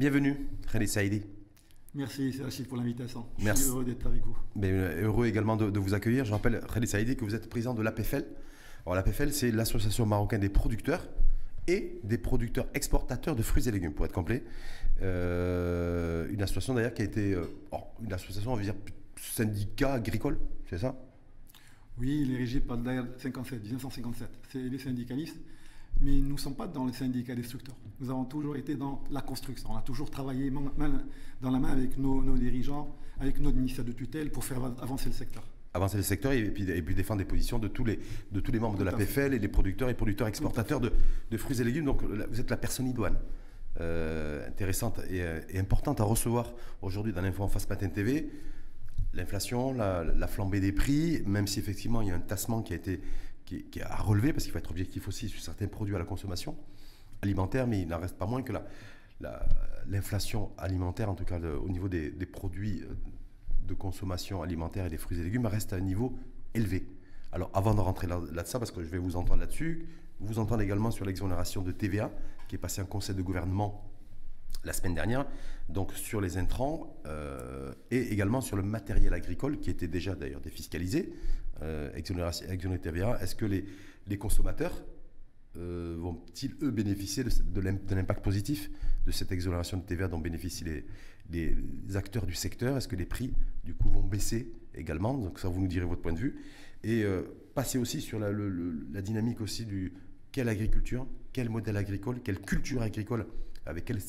Bienvenue, Khalid Saïdi. Merci, Rachid, pour l'invitation. Je Merci. suis heureux d'être avec vous. Mais euh, heureux également de, vous accueillir. Je rappelle, Khalid Saïdi, que vous êtes président de l'APFL. Alors, l'APFL, c'est l'Association marocaine des producteurs et des producteurs exportateurs de fruits et légumes, pour être complet. Euh, une association d'ailleurs qui a été. Euh, une association, on va dire, syndicat agricole, c'est ça? Oui, il est régi par le 57, 1957. C'est les syndicalistes. Mais nous ne sommes pas dans le syndicat destructeur. Nous avons toujours été dans la construction. On a toujours travaillé main dans la main avec nos, dirigeants, avec notre ministère de tutelle pour faire avancer le secteur avancer le secteur et puis, et puis, défendre des positions de tous les, de tous les membres de la PFL et les producteurs et producteurs exportateurs de, fruits et légumes. Donc vous êtes la personne idoine. Euh, intéressante euh, et, importante à recevoir aujourd'hui dans l'Info en face Matin TV. L'inflation, la, flambée des prix, même si effectivement il y a un tassement qui a été qui, a relevé, parce qu'il faut être objectif aussi sur certains produits à la consommation alimentaire, mais il n'en reste pas moins que l'inflation alimentaire, en tout cas au niveau des, produits euh, de consommation alimentaire et des fruits et légumes, reste à un niveau élevé. Alors avant de rentrer là-dessus, parce que je vais vous entendre là-dessus, vous entendre également sur l'exonération de TVA, qui est passé en conseil de gouvernement la semaine dernière, donc sur les intrants euh, et également sur le matériel agricole qui était déjà d'ailleurs défiscalisé, euh, exonéré TVA. Est-ce que les, consommateurs euh, vont-ils, eux, bénéficier de, l'impact positif de cette exonération de TVA dont bénéficient les, acteurs du secteur? Est-ce que les prix, du coup, vont baisser également? Donc ça, vous nous direz votre point de vue. Et euh, passer aussi sur la, la, dynamique aussi du quelle agriculture, quel modèle agricole, quelle culture agricole, avec quelle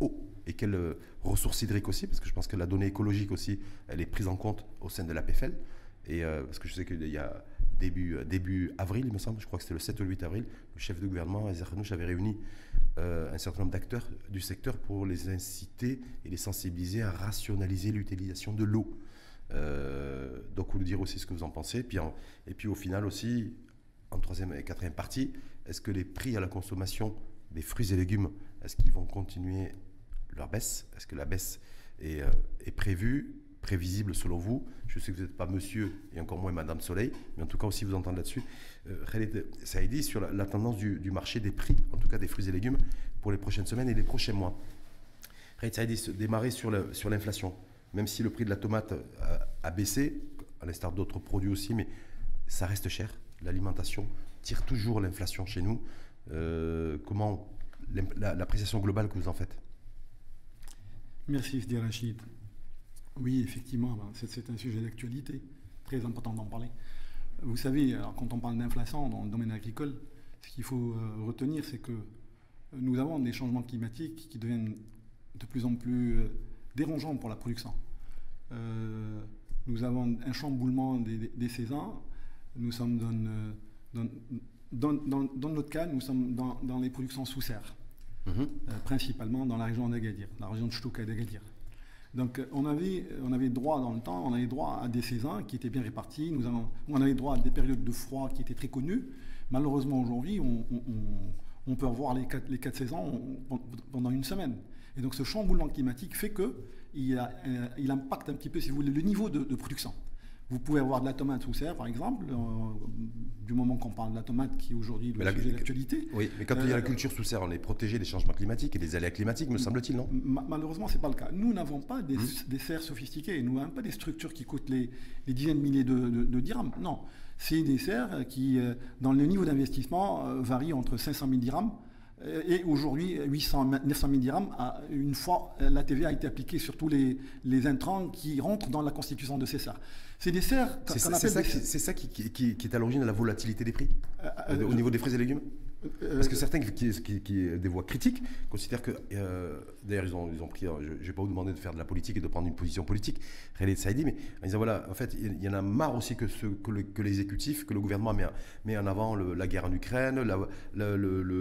eau et quelles euh, ressources hydriques aussi, parce que je pense que la donnée écologique aussi, elle est prise en compte au sein de la PFL. Et euh, parce que je sais qu'il y a début, début avril, il me semble, je crois que c'était le 7 ou le 8 avril, le chef de gouvernement, Ezer avait réuni un certain nombre d'acteurs du secteur pour les inciter et les sensibiliser à rationaliser l'utilisation de l'eau. donc, vous nous dire aussi ce que vous en pensez. Puis et puis au final aussi, en troisième et quatrième partie, est-ce que les prix à la consommation des fruits et légumes, est-ce qu'ils vont continuer leur baisse? Est-ce que la baisse est, euh, prévue, prévisible selon vous Je sais que vous n'êtes pas monsieur et encore moins madame Soleil, mais en tout cas aussi vous entendez là-dessus. Euh, ça sur la, tendance du, marché des prix, en tout cas des fruits et légumes, pour les prochaines semaines et les prochains mois. A dit démarrer sur l'inflation, même si le prix de la tomate a, a baissé, à l'instar d'autres produits aussi, mais ça reste cher l'alimentation tire toujours l'inflation chez nous. Euh, comment l'appréciation globale que vous en faites? Merci Fdi Rachid. Oui, effectivement, ben, c'est un sujet d'actualité, très important d'en parler. Vous savez, quand on parle d'inflation dans le domaine agricole, ce qu'il faut euh, retenir, c'est que nous avons des changements climatiques qui deviennent de plus en plus euh, dérangeants pour la production. nous avons un chamboulement des saisons, nous sommes dans, dans, notre cas, nous sommes dans, les productions sous serre, mhm. euh, principalement dans la région d'Agadir, la région de Ch'touka d'Agadir. Donc euh, on avait, on avait droit dans le temps, on avait droit à des saisons qui étaient bien réparties, nous on avait droit à des périodes de froid qui étaient très connues. Malheureusement aujourd'hui, on, peut avoir les quatre, saisons pendant une semaine. Et donc ce chamboulement climatique fait qu'il il, euh, impacte un petit peu, si vous voulez, le niveau de production. Vous pouvez avoir de la tomate sous serre, par exemple, euh, du moment qu'on parle de la tomate qui est aujourd'hui le sujet d'actualité. Oui, mais quand il y a la euh, culture sous serre, on est protégé des changements climatiques et des aléas climatiques, me semble-t-il, non? Malheureusement, ce n'est pas le cas. Nous n'avons pas des, mmh. serres sophistiquées, nous n'avons pas des structures qui coûtent les, dizaines de milliers de, dirhams. Non, c'est des serres qui, euh, dans le niveau d'investissement, varient entre 500 000 dirhams et aujourd'hui, 800, 900 000 dirhams, une fois la TVA a été appliquée sur tous les, les intrants qui rentrent dans la constitution de ces serres. C'est des serres C'est ça, qui, est à l'origine de la volatilité des prix euh, euh, au niveau des fruits et légumes Parce que certains qui, qui, des voix critiques considèrent que, d'ailleurs ils ont, pris, je ne vais pas vous demander de faire de la politique et de prendre une position politique, Khaled Saïdi, mais ils disent voilà, en fait, il y en a marre aussi que, l'exécutif, que le gouvernement met, en avant la guerre en Ukraine, le,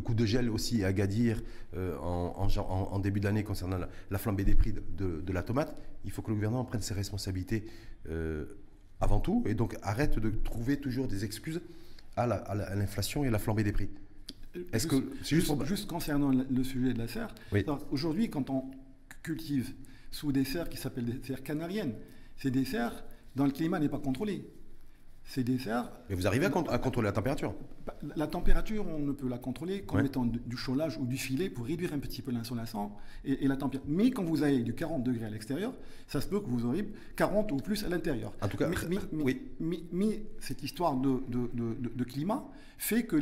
coup de gel aussi à Gadir en, en, début d'année concernant la, flambée des prix de, de la tomate. Il faut que le gouvernement prenne ses responsabilités euh, avant tout et donc arrête de trouver toujours des excuses à l'inflation et à la flambée des prix. Est-ce que juste, juste, concernant le sujet de la serre, aujourd'hui quand on cultive sous des serres qui s'appellent des serres canariennes, c'est des serres dont le climat n'est pas contrôlé. Ces desserts. Et vous arrivez à, contrôler la température bah, La température, on ne peut la contrôler qu'en mettant du chaulage ou du filet pour réduire un petit peu l'insolation et, la température. Mais quand vous avez du 40 degrés à l'extérieur, ça se peut que vous aurez 40 ou plus à l'intérieur. En tout cas, mais, oui. mais, cette histoire de, de, climat fait que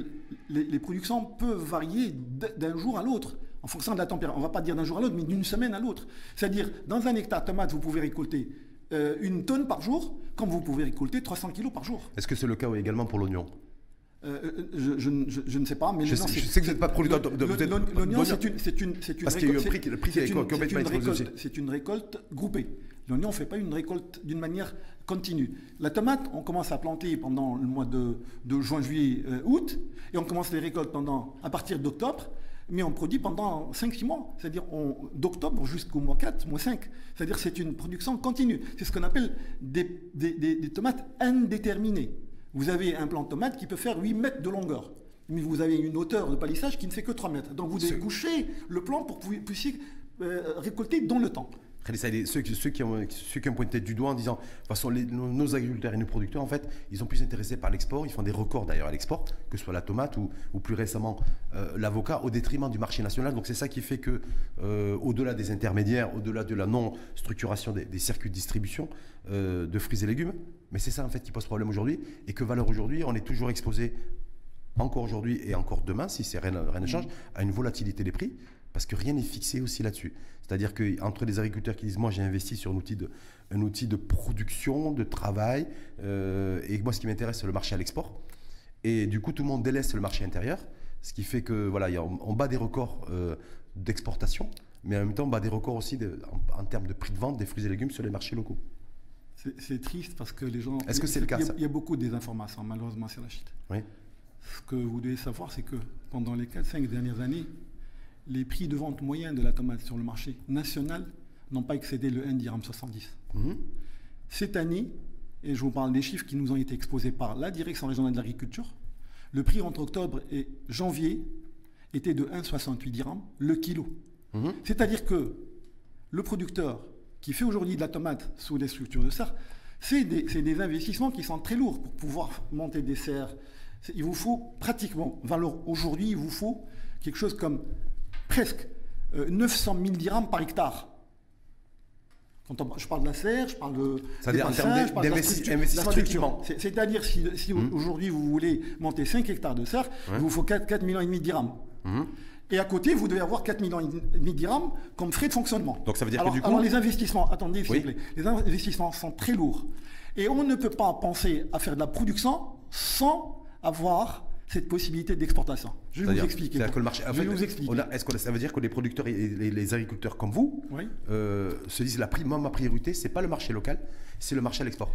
les, les productions peuvent varier d'un jour à l'autre en fonction de la température. On ne va pas dire d'un jour à l'autre, mais d'une semaine à l'autre. C'est-à-dire, dans un hectare de tomates, vous pouvez récolter euh, une tonne par jour, comme vous pouvez récolter 300 kilos par jour. Est-ce que c'est le cas également pour l'oignon? Euh, euh, je, ne sais pas, mais je, sais, je sais que vous n'êtes pas producteur de, L'oignon, c'est une, c'est une, c'est une Parce qu'il y a eu prix, le prix est, complètement explosé. C'est une récolte groupée. L'oignon ne fait pas une récolte d'une manière continue. La tomate, on commence à planter pendant le mois de, de juin, juillet, août, et on commence les récoltes pendant, à partir d'octobre mais on produit pendant 5-6 mois, c'est-à-dire d'octobre jusqu'au mois 4, mois 5. C'est-à-dire c'est une production continue. C'est ce qu'on appelle des, des, tomates indéterminées. Vous avez un plant de tomate qui peut faire 8 mètres de longueur, mais vous avez une hauteur de palissage qui ne fait que 3 mètres. Donc vous devez coucher le plant pour que vous puissiez euh, récolter dans le temps. Ceux, qui ont, ceux qui ont pointé du doigt en disant, de toute façon, nos, agriculteurs et nos producteurs, en fait, ils sont plus intéressés par l'export. Ils font des records d'ailleurs à l'export, que ce soit la tomate ou, plus récemment euh, l'avocat, au détriment du marché national. Donc c'est ça qui fait que, euh, au-delà des intermédiaires, au-delà de la non-structuration des, circuits de distribution euh, de fruits et légumes, mais c'est ça en fait qui pose problème aujourd'hui. Et que valeur aujourd'hui, on est toujours exposé, encore aujourd'hui et encore demain, si rien, rien ne change, à une volatilité des prix parce que rien n'est fixé aussi là-dessus. C'est-à-dire qu'entre les agriculteurs qui disent moi j'ai investi sur un outil de, un outil de production, de travail, euh, et moi ce qui m'intéresse c'est le marché à l'export, et du coup tout le monde délaisse le marché intérieur, ce qui fait que voilà, on, bat des records euh, d'exportation, mais en même temps on bat des records aussi en, termes de prix de vente des fruits et légumes sur les marchés locaux. C'est triste parce que les gens. Est-ce que c'est le cas Il y, a beaucoup de désinformations malheureusement sur la Chine. Oui. Ce que vous devez savoir, c'est que pendant les 4-5 dernières années, les prix de vente moyens de la tomate sur le marché national n'ont pas excédé le 1 dirham 70. Mhm. Cette année, et je vous parle des chiffres qui nous ont été exposés par la direction régionale de l'agriculture, le prix entre octobre et janvier était de 1,68 dirhams le kilo. Mhm. C'est-à-dire que le producteur qui fait aujourd'hui de la tomate sous des structures de serre, c'est des, des, investissements qui sont très lourds pour pouvoir monter des serres. Il vous faut pratiquement, aujourd'hui, il vous faut quelque chose comme presque 900 000 dirhams par hectare. Quand je parle de la serre, je parle de. C'est-à-dire en termes d'investissement. C'est-à-dire si, mmh. aujourd'hui vous voulez monter 5 hectares de serre, il vous faut 4, 4 millions et demi de dirhams. Mmh. Et à côté, vous devez avoir 4 millions et demi de dirhams comme frais de fonctionnement. Donc ça veut dire que du coup. Alors les investissements, attendez s'il vous plaît, les investissements sont très lourds. Et on ne peut pas penser à faire de la production sans avoir cette possibilité d'exportation. Je vais vous expliquer. Que le marché, je vais vous expliquer. Est-ce que ça veut dire que les producteurs et les, agriculteurs comme vous euh, se disent la ma priorité, c'est pas le marché local, c'est le marché à l'export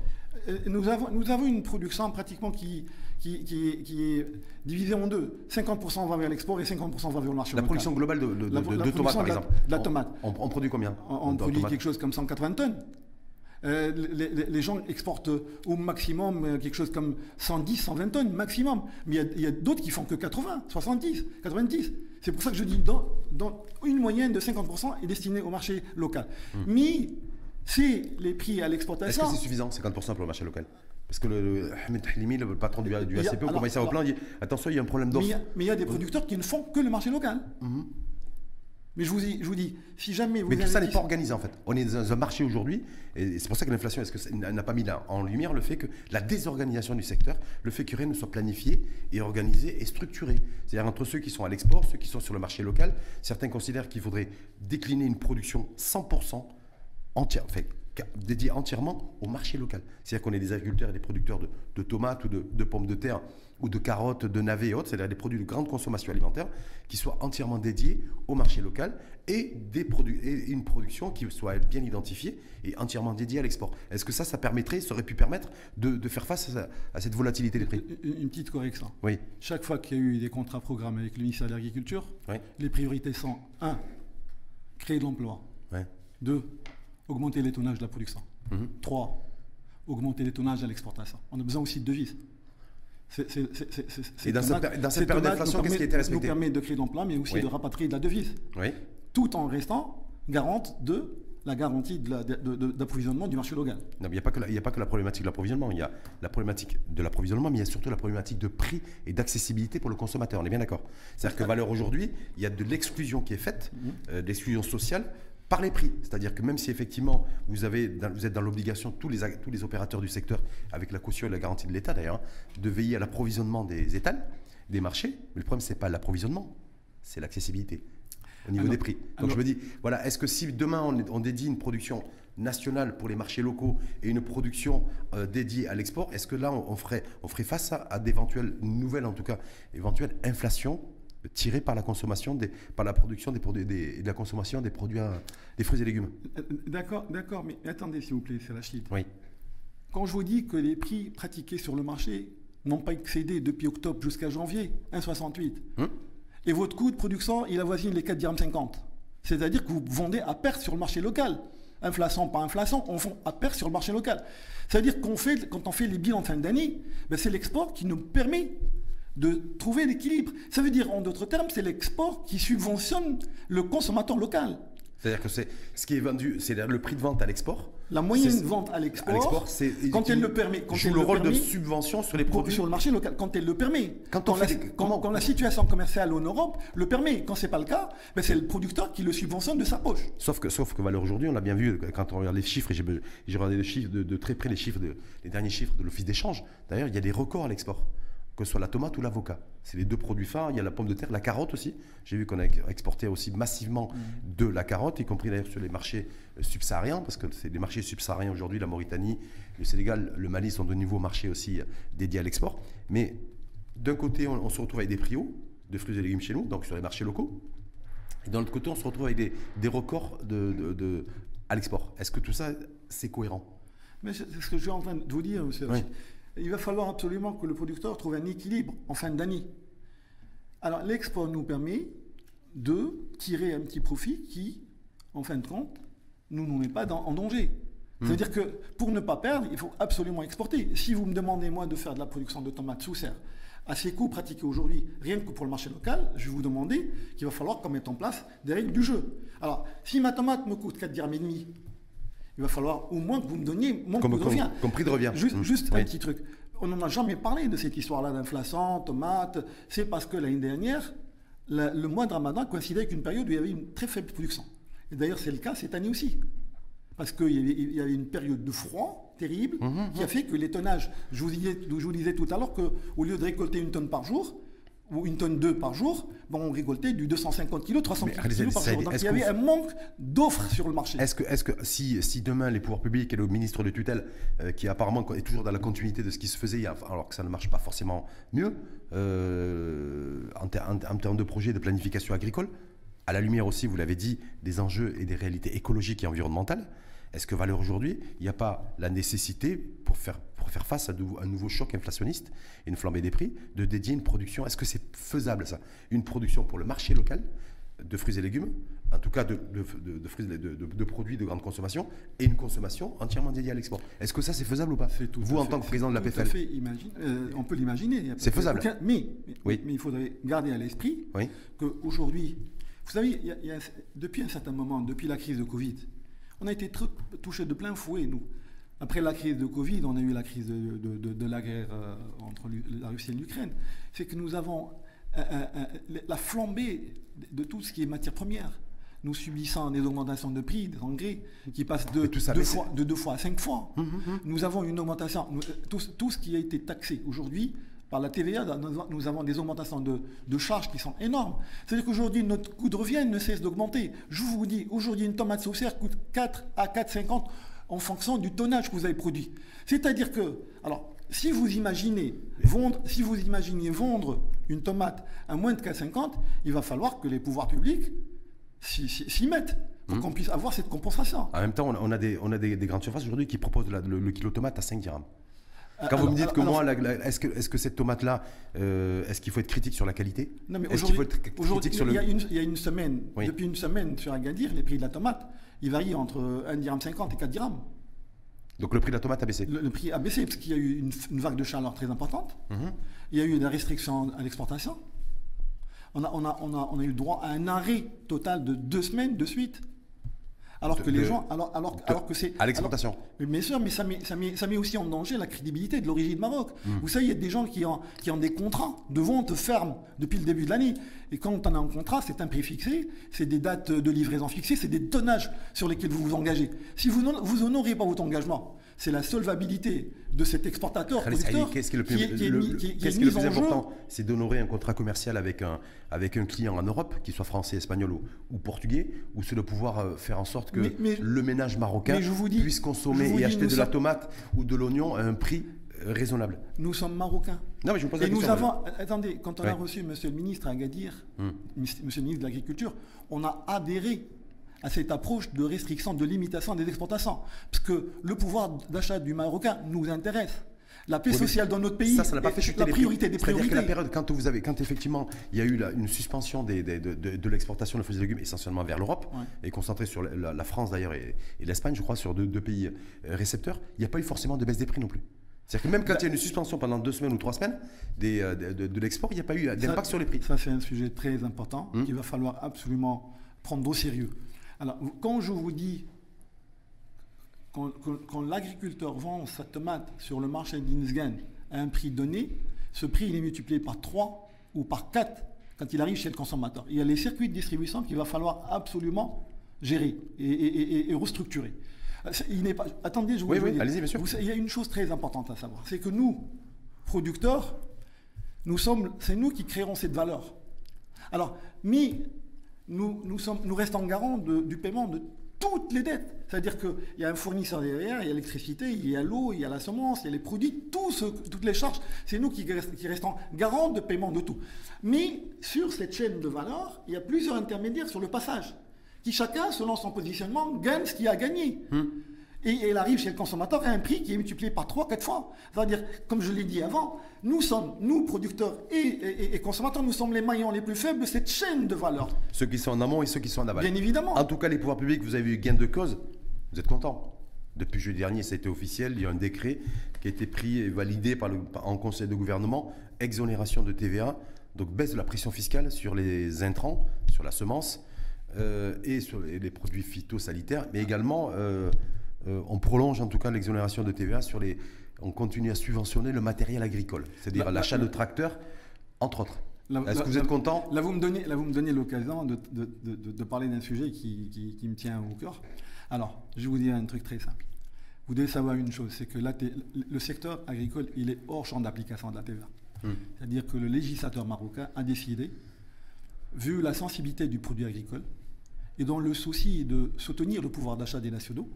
euh, nous avons, nous avons une production pratiquement qui, qui, qui, est divisée en deux. 50% va vers l'export et 50% va vers le marché local. La production globale de, de, tomates, par exemple. De la, tomate. On, produit combien On, produit quelque chose comme 180 tonnes. Euh, les, gens exportent au maximum euh, quelque chose comme 110, 120 tonnes maximum. Mais il y a, d'autres qui font que 80, 70, 90. C'est pour ça que je dis dans, dans une moyenne de 50% est destinée au marché local. Hmm. Mais si les prix à l'exportation. Est-ce que c'est suffisant, 50% pour le marché local? Parce que le, Ahmed Halimi, le patron du, du ACP, au commissaire au plan, dit attention, il y a un problème d'offre. Mais il y, a des producteurs qui ne font que le marché local. Hmm. Mais je vous, dis, je vous dis, si jamais vous. Mais tout ça n'est pas organisé en fait. On est dans un marché aujourd'hui, et c'est pour ça que l'inflation, est-ce que n'a pas mis là en lumière le fait que la désorganisation du secteur, le fait que rien ne soit planifié et organisé et structuré. C'est-à-dire entre ceux qui sont à l'export, ceux qui sont sur le marché local, certains considèrent qu'il faudrait décliner une production 100% entière, en fait, dédiée entièrement au marché local. C'est-à-dire qu'on est des agriculteurs et des producteurs de, tomates ou de pommes de terre ou de carottes, de navets et autres, c'est-à-dire des produits de grande consommation alimentaire, qui soient entièrement dédiés au marché local et, des produits, et une production qui soit bien identifiée et entièrement dédiée à l'export. Est-ce que ça, ça permettrait, ça aurait pu permettre de, faire face à, cette volatilité des prix? Une petite correction. Oui. Chaque fois qu'il y a eu des contrats programmes avec le ministère de l'Agriculture, les priorités sont 1. Créer de l'emploi. 2. Augmenter les tonnages de la production. 3. Mhm. Augmenter les tonnages à l'exportation. On a besoin aussi de devises. Et dans, cette, période d'inflation, qu'est-ce qui était respecté nous permet de créer de l'emploi, mais aussi de rapatrier de la devise. Oui. Tout en restant garante de la garantie d'approvisionnement du marché local. Non, il n'y a, pas que la, a pas que la problématique de l'approvisionnement, il y a la problématique de l'approvisionnement, mais il y a surtout la problématique de prix et d'accessibilité pour le consommateur. On est bien d'accord C'est-à-dire que valeur aujourd'hui, il y a de l'exclusion qui est faite, mhm. euh, l'exclusion sociale, par les prix. C'est-à-dire que même si effectivement vous, avez, vous êtes dans l'obligation, tous les, tous les opérateurs du secteur, avec la caution et la garantie de l'État d'ailleurs, de veiller à l'approvisionnement des étals, des marchés, mais le problème, ce n'est pas l'approvisionnement, c'est l'accessibilité au niveau des prix. Donc je me dis, voilà, est-ce que si demain on, dédie une production nationale pour les marchés locaux et une production euh, dédiée à l'export, est-ce que là on, ferait, on ferait face à, d'éventuelles nouvelles, en tout cas, éventuelles inflations tirées par la consommation, des, par la production des produits, des, de la consommation des produits, euh, des fruits et légumes euh, D'accord, d'accord, mais attendez s'il vous plaît, c'est la chute. Oui. Quand je vous dis que les prix pratiqués sur le marché n'ont pas excédé depuis octobre jusqu'à janvier 1,68, et votre coût de production, il avoisine les 4 dirhams 50. C'est-à-dire que vous vendez à perte sur le marché local. Inflation, pas inflation, on vend à perte sur le marché local. C'est-à-dire qu'on fait, quand on fait les bilans en fin d'année, ben c'est l'export qui nous permet de trouver l'équilibre. Ça veut dire, en d'autres termes, c'est l'export qui subventionne le consommateur local. C'est-à-dire que c'est ce qui est vendu, c'est le prix de vente à l'export. La moyenne vente à l'export, c'est quand elle le permet, quand joue le rôle de subvention sur les produits sur le marché local, quand elle le permet. Quand, la, quand, la, situation commerciale en Europe le permet, quand c'est pas le cas, ben c'est le producteur qui le subventionne de sa poche. Sauf que, sauf que valeur aujourd'hui, on a bien vu quand on regarde les chiffres, et j'ai regardé les chiffres de, de, très près les chiffres, de, les derniers chiffres de l'office d'échange. D'ailleurs, il y a des records à l'export que ce soit la tomate ou l'avocat. C'est les deux produits phares. Il y a la pomme de terre, la carotte aussi. J'ai vu qu'on a exporté aussi massivement mm. de la carotte, y compris d'ailleurs sur les marchés euh, subsahariens, parce que c'est des marchés subsahariens aujourd'hui, la Mauritanie, le Sénégal, le Mali sont de nouveaux marchés aussi euh, dédiés à l'export. Mais d'un côté, on, se retrouve avec des prix hauts de fruits et légumes chez nous, donc sur les marchés locaux. Et d'un autre côté, on se retrouve avec des, records de, à l'export. Est-ce que tout ça, c'est cohérent? Mais c'est ce que je suis en train de vous dire, monsieur il va falloir absolument que le producteur trouve un équilibre en fin d'année. Alors l'export nous permet de tirer un petit profit qui, en fin de compte, ne nous met pas en danger. Hmm. C'est-à-dire que pour ne pas perdre, il faut absolument exporter. Si vous me demandez, moi, de faire de la production de tomates sous serre à ces coûts pratiqués aujourd'hui, rien que pour le marché local, je vais vous demander qu'il va falloir qu'on mette en place des règles du jeu. Alors, si ma tomate me coûte 4 dirhams et demi il va falloir au moins que vous me donniez mon prix de revient. Comme de revient. Juste, mmh. un petit truc. On n'en a jamais parlé de cette histoire-là d'inflation, tomates. C'est parce que l'année dernière, le mois de Ramadan coïncidait avec une période où il y avait une très faible production. Et d'ailleurs, c'est le cas cette année aussi. Parce qu'il y, avait une période de froid terrible mmh, mmh, qui a fait que les tonnages, je vous, disais, je vous disais tout à l'heure qu'au lieu de récolter une tonne par jour, ou une tonne 2 par jour, bon, on récoltait du 250 kg, 300 kg par jour. Donc il y avait un manque d'offres sur le marché. Est-ce que, est que si, si, demain les pouvoirs publics et le ministre de tutelle, euh, qui apparemment est toujours dans la continuité de ce qui se faisait, alors que ça ne marche pas forcément mieux, euh, en, en, termes de projet de planification agricole, à la lumière aussi, vous l'avez dit, des enjeux et des réalités écologiques et environnementales, est-ce que valeur aujourd'hui, il n'y a pas la nécessité pour faire, pour faire face à un nouveau choc inflationniste et une flambée des prix, de dédier une production Est-ce que c'est faisable ça? Une production pour le marché local de fruits et légumes, en tout cas de, de, fruits, de, produits de grande consommation, et une consommation entièrement dédiée à l'export? Est-ce que ça c'est faisable ou pas? Tout Vous en tant que président de la PFL euh, On peut l'imaginer. C'est faisable. mais, mais, il faudrait garder à l'esprit qu'aujourd'hui, vous savez, depuis un certain moment, depuis la crise de Covid, on a été touchés de plein fouet, nous. Après la crise de Covid, on a eu la crise de, la guerre euh, entre la Russie et l'Ukraine. C'est que nous avons euh, euh, la flambée de tout ce qui est matière première. Nous subissons des augmentations de prix des engrais qui passent de, deux, fois, de deux fois à cinq fois. Hum, hum, hum. Nous avons une augmentation, tout ce qui a été taxé aujourd'hui par la TVA, nous avons des augmentations de, charges qui sont énormes. C'est-à-dire qu'aujourd'hui, notre coût de revient ne cesse d'augmenter. Je vous dis, aujourd'hui, une tomate saucière coûte 4 à 4,50 en fonction du tonnage que vous avez produit. C'est-à-dire que, alors, si vous imaginez vendre, si vous imaginez vendre une tomate à moins de 4,50, il va falloir que les pouvoirs publics s'y mettent pour mmh. qu'on puisse avoir cette compensation. En même temps, on a des, on a des, grandes surfaces aujourd'hui qui proposent le, le, kilo tomate à 5 dirhams. Euh, Quand vous me dites que moi, est-ce que, est que, cette tomate-là, euh, est-ce qu'il faut être critique sur la qualité? Non, mais aujourd'hui, il, y a une semaine, depuis une semaine sur Agadir, les prix de la tomate, ils varient entre 1 dirham 50 et 4 dirhams. Donc le prix de la tomate a baissé Le, prix a baissé parce qu'il y a eu une, vague de chaleur très importante. Mhm. Il y a eu des restrictions à l'exportation. On a, on, a, on, a, on a eu droit à un arrêt total de deux semaines de suite. Alors que les gens, alors, alors, alors que c'est à l'exportation. Mais bien sûr, mais ça met, ça, met, ça met aussi en danger la crédibilité de l'origine Maroc. Hmm. Vous savez, il y a des gens qui ont, qui ont des contrats de vente ferme depuis le début de l'année. Et quand on a un contrat, c'est un prix fixé, c'est des dates de livraison fixées, c'est des tonnages sur lesquels vous vous engagez. Si vous n'honorez pas votre engagement, c'est la solvabilité de cet exportateur Qu'est-ce qui est le plus, le plus important C'est d'honorer un contrat commercial avec un, avec un client en Europe, qu'il soit français, espagnol ou, portugais, ou c'est de pouvoir euh, faire en sorte que le ménage marocain puisse consommer et acheter de la tomate ou de l'oignon à un prix euh, raisonnable. Nous sommes marocains. Non, mais je vous pose et nous avons, attendez, quand on a reçu Monsieur le ministre à Agadir, hmm. Monsieur le ministre de l'Agriculture, on a adhéré à cette approche de restriction, de limitation des exportations. Parce que le pouvoir d'achat du Marocain nous intéresse. La paix sociale dans notre pays, ça, ça pas fait la priorité des priorités. Que la période, quand vous avez, quand effectivement il y a eu une suspension des, de, l'exportation de fruits et légumes essentiellement vers l'Europe et concentrée sur la, France d'ailleurs et, l'Espagne, je crois, sur deux, pays euh, récepteurs, il n'y a pas eu forcément de baisse des prix non plus. C'est-à-dire que même quand il y a une suspension pendant deux semaines ou trois semaines des, euh, de, l'export, il n'y a pas eu d'impact sur les prix. Ça, c'est un sujet très important hum. qu'il va falloir absolument prendre au sérieux. Alors, quand je vous dis, quand, l'agriculteur vend sa tomate sur le marché d'Innsgen à un prix donné, ce prix il est multiplié par 3 ou par 4 quand il arrive chez le consommateur. Il y a les circuits de distribution qu'il va falloir absolument gérer et, restructurer. Il n'est pas... Attendez, je vous, oui, oui, allez-y, bien sûr. il y a une chose très importante à savoir, c'est que nous, producteurs, nous sommes, c'est nous qui créerons cette valeur. Alors, mis nous, restons garants du paiement de toutes les dettes. C'est-à-dire qu'il y a un fournisseur derrière, il y a l'électricité, il y a l'eau, il y a la semence, il y a les produits, toutes les charges. C'est nous qui, qui, restons garants de paiement de tout. Mais sur cette chaîne de valeur, il y a plusieurs intermédiaires sur le passage, qui chacun, selon son positionnement, gagne ce qu'il a gagné. Hum et elle arrive chez le consommateur à un prix qui est multiplié par 3, 4 fois. C'est-à-dire, comme je l'ai dit avant, nous sommes, nous, producteurs et, consommateurs, nous sommes les maillons les plus faibles de cette chaîne de valeur. Ceux qui sont en amont et ceux qui sont en aval. Bien évidemment. En tout cas, les pouvoirs publics, vous avez eu gain de cause, vous êtes contents. Depuis jeudi dernier, ça a été officiel, il y a un décret qui a été pris et validé par le, en conseil de gouvernement, exonération de TVA, donc baisse de la pression fiscale sur les intrants, sur la semence euh, et sur les, produits phytosanitaires, mais également... Euh, euh, on prolonge en tout cas l'exonération de TVA sur les. On continue à subventionner le matériel agricole, c'est-à-dire l'achat de tracteurs, entre autres. Est-ce que vous êtes content Là, vous me donnez, là, vous me donnez l'occasion de, de, parler d'un sujet qui, qui, me tient au cœur. Alors, je vais vous dire un truc très simple. Vous devez savoir une chose, c'est que le secteur agricole, il est hors champ d'application de la TVA. Hmm. C'est-à-dire que le législateur marocain a décidé, vu la sensibilité du produit agricole, et dans le souci de soutenir le pouvoir d'achat des nationaux,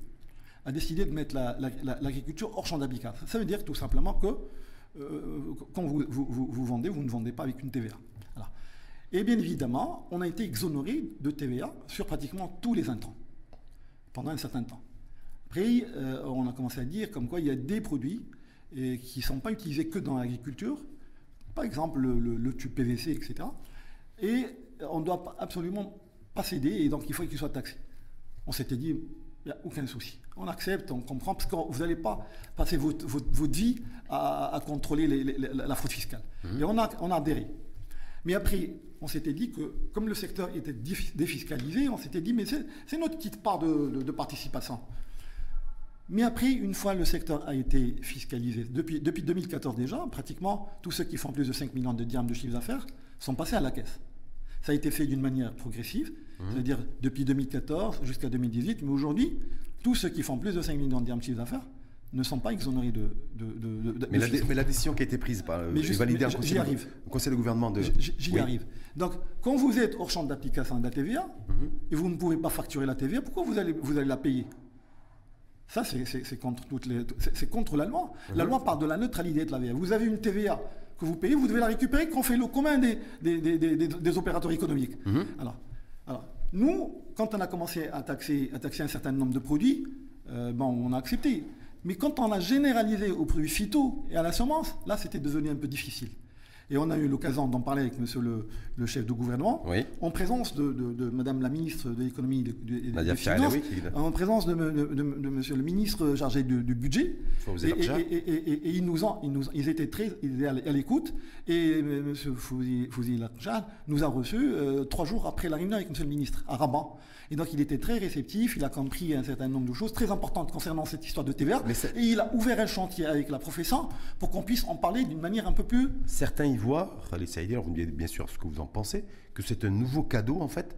a décidé de mettre l'agriculture hors champ d'application. Ça veut dire tout simplement que euh, quand vous, vendez, vous ne vendez pas avec une TVA. Et bien évidemment, on a été exonéré de TVA sur pratiquement tous les intrants pendant un certain temps. Après, euh, on a commencé à dire comme quoi il y a des produits qui ne sont pas utilisés que dans l'agriculture, par exemple le, tube PVC, etc. Et on ne doit absolument pas céder et donc il faut qu'il soit taxé. On s'était dit, il n'y a aucun souci. On accepte, on comprend, parce que vous n'allez pas passer votre, vie à, contrôler la fraude fiscale. Mhm. Et on a, on a adhéré. Mais après, on s'était dit que, comme le secteur était défiscalisé, on s'était dit, mais c'est notre petite part de, participation. Mais après, une fois le secteur a été fiscalisé, depuis, depuis 2014 déjà, pratiquement tous ceux qui font plus de 5 millions de dirhams de chiffre d'affaires sont passés à la caisse. Ça a été fait d'une manière progressive, mmh. c'est-à-dire depuis 2014 jusqu'à 2018. Mais aujourd'hui, tous ceux qui font plus de 5 millions de dirhams de chiffre d'affaires ne sont pas exonérés de. mais, la, décision qui a été prise par mais juste, validée en conseil, arrive. conseil de gouvernement de. J'y arrive. Donc, quand vous êtes hors champ d'application de la TVA mmh. et vous ne pouvez pas facturer la TVA, pourquoi vous allez, vous allez la payer? Ça, c'est contre, toutes les, contre la loi. La mmh. loi parle de la neutralité de la TVA. Vous avez une TVA que vous payez, vous devez la récupérer qu'on fait le commun des, des, opérateurs économiques. Mhm. Alors, alors, nous, quand on a commencé à taxer, à taxer un certain nombre de produits, euh, bon, on a accepté. Mais quand on a généralisé aux produits phyto et à la semence, là, c'était devenu un peu difficile. Et on a eu l'occasion d'en parler avec monsieur le, chef de gouvernement, en présence de, madame la ministre de l'économie et des finances, en présence de, monsieur le ministre chargé du, budget. Et, ils, nous ont, ils, nous, ils étaient très à l'écoute, et monsieur Fouzi nous a reçus euh, trois jours après la réunion avec monsieur le ministre à Rabat. Et donc il était très réceptif, il a compris un certain nombre de choses très importantes concernant cette histoire de TVA. et il a ouvert un chantier avec la professeure pour qu'on puisse en parler d'une manière un peu plus... Certains y voient, Khalid Saïdi, vous me dites bien sûr ce que vous en pensez, que c'est un nouveau cadeau en fait,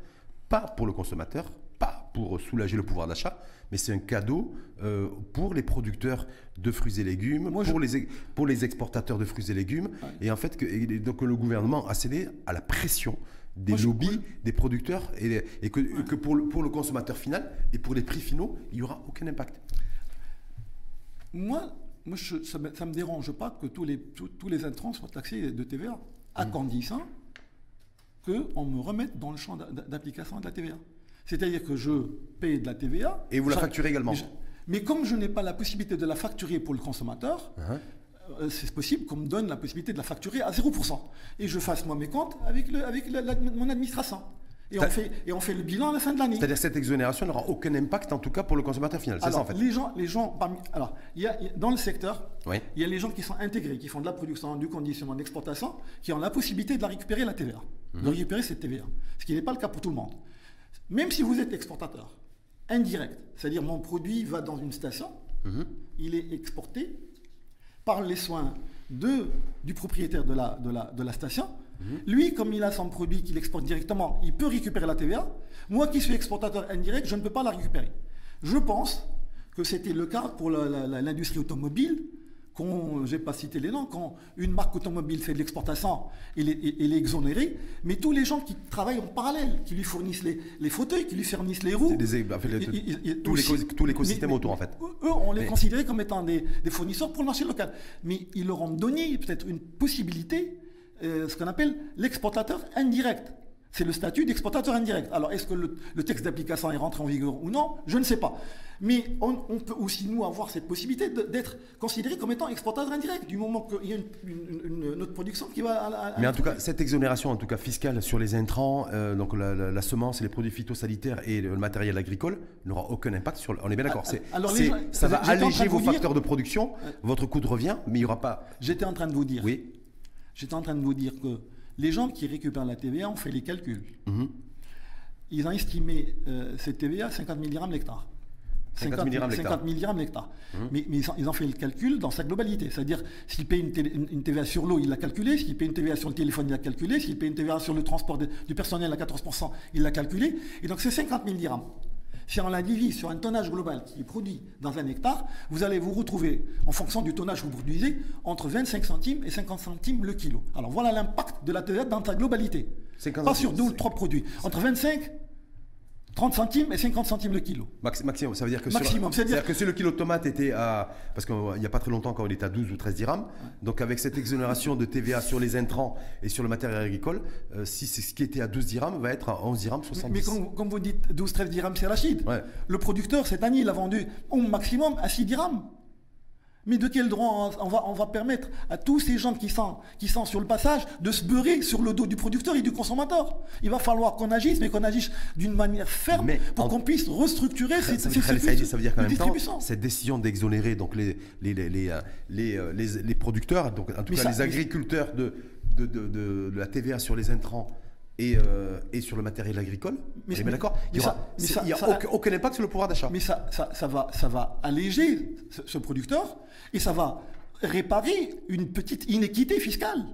pas pour le consommateur, pas pour soulager le pouvoir d'achat, mais c'est un cadeau euh, pour les producteurs de fruits et légumes, pour, les, pour les exportateurs de fruits et légumes. Et en fait, que, donc le gouvernement a cédé à la pression des lobbies, des producteurs, et, que, pour, le, pour le consommateur final et pour les prix finaux, il n'y aura aucun impact. Moi, moi ça ne me, dérange pas que tous les, tous, les intrants soient taxés de TVA, à mmh. condition qu'on me remette dans le champ d'application de la TVA. C'est-à-dire que je paye de la TVA. Et vous la facturez également. Mais, comme je n'ai pas la possibilité de la facturer pour le consommateur, uh-huh. Euh, c'est possible qu'on me donne la possibilité de la facturer à 0%. Et je fasse moi mes comptes avec, le, avec mon administration. Et on, fait, et on fait le bilan à la fin de l'année. C'est-à-dire que cette exonération n'aura aucun impact, en tout cas pour le consommateur final. C'est ça, en fait. Les gens, les gens parmi, alors, il y, a, dans le secteur, il y a les gens qui sont intégrés, qui font de la production, du conditionnement, de l'exportation, qui ont la possibilité de la récupérer, la TVA. De mhm. récupérer cette TVA. Ce qui n'est pas le cas pour tout le monde. Même si vous êtes exportateur, indirect, c'est-à-dire mon produit va dans une station, mhm. il est exporté, par les soins de, du propriétaire de la, de la, de la station. Mhm. Lui, comme il a son produit qu'il exporte directement, il peut récupérer la TVA. Moi qui suis exportateur indirect, je ne peux pas la récupérer. Je pense que c'était le cas pour l'industrie automobile quand, je n'ai pas cité les noms, quand une marque automobile fait de l'exportation, elle, est exonérée, mais tous les gens qui travaillent en parallèle, qui lui fournissent les, fauteuils, qui lui fournissent les roues. Des, tout l'écosystème autour, en fait. Eux, on les considérait comme étant des, fournisseurs pour le marché local. Mais ils leur ont donné peut-être une possibilité, euh, ce qu'on appelle l'exportateur indirect. C'est le statut d'exportateur indirect. Alors, est-ce que le, texte d'application est rentré en vigueur ou non? Je ne sais pas. Mais on, peut aussi, nous, avoir cette possibilité d'être considéré comme étant exportateur indirect, du moment qu'il y a une, autre production qui va... À, Mais en tout cas, cette exonération, en tout cas fiscale, sur les intrants, euh, donc la, semence et les produits phytosanitaires et le matériel agricole, n'aura aucun impact sur... On est bien d'accord. ça va alléger vos facteurs de production, votre coût de revient, mais il n'y aura pas... J'étais en train de vous dire... Oui. J'étais en train de vous dire que les gens qui récupèrent la TVA ont fait les calculs. Mhm. Ils ont estimé euh, cette TVA à 50 000 dirhams l'hectare. 50, 000 dirhams l'hectare. Mhm. Mais, ils, ont, fait le calcul dans sa globalité. C'est-à-dire, s'ils payent une, TVA sur l'eau, il l'a calculé. S'ils payent une TVA sur le téléphone, il l'a calculé. S'ils payent une TVA sur le transport du personnel à 14%, il l'a calculé. Et donc, c'est 50 000 dirhams. Si on la divise sur un tonnage global qui est produit dans un hectare, vous allez vous retrouver, en fonction du tonnage que vous produisez, entre 25 centimes et 50 centimes le kilo. Alors voilà l'impact de la TVA dans sa globalité. Pas sur deux ou trois produits. Entre 25 30 centimes et 50 centimes le kilo. maximum, ça veut dire que maximum, c'est à dire que si le kilo de tomate était à parce qu'il n'y a pas très longtemps quand il était à 12 ou 13 dirhams, donc avec cette exonération de TVA sur les intrants et sur le matériel agricole, euh, si c'est ce qui était à 12 dirhams va être à 11 dirhams 70. Mais, mais comme, vous dites 12 13 dirhams c'est rachid. Le producteur cette année il a vendu au maximum à 6 dirhams. Mais de quel droit on va, on va permettre à tous ces gens qui sont, qui sont sur le passage de se beurrer sur le dos du producteur et du consommateur? Il va falloir qu'on agisse, mais qu'on agisse d'une manière ferme pour qu'on puisse restructurer ces, ça, ça, veut dire qu'en même temps, cette décision d'exonérer donc les, les, les, euh, euh, les, les, producteurs, donc en tout cas les agriculteurs de, de, de, de la TVA sur les intrants, et, euh, et, sur le matériel agricole. Mais, d'accord, il n'y a, aucun, impact sur le pouvoir d'achat. Mais ça, ça, va, ça va alléger ce, producteur et ça va réparer une petite inéquité fiscale.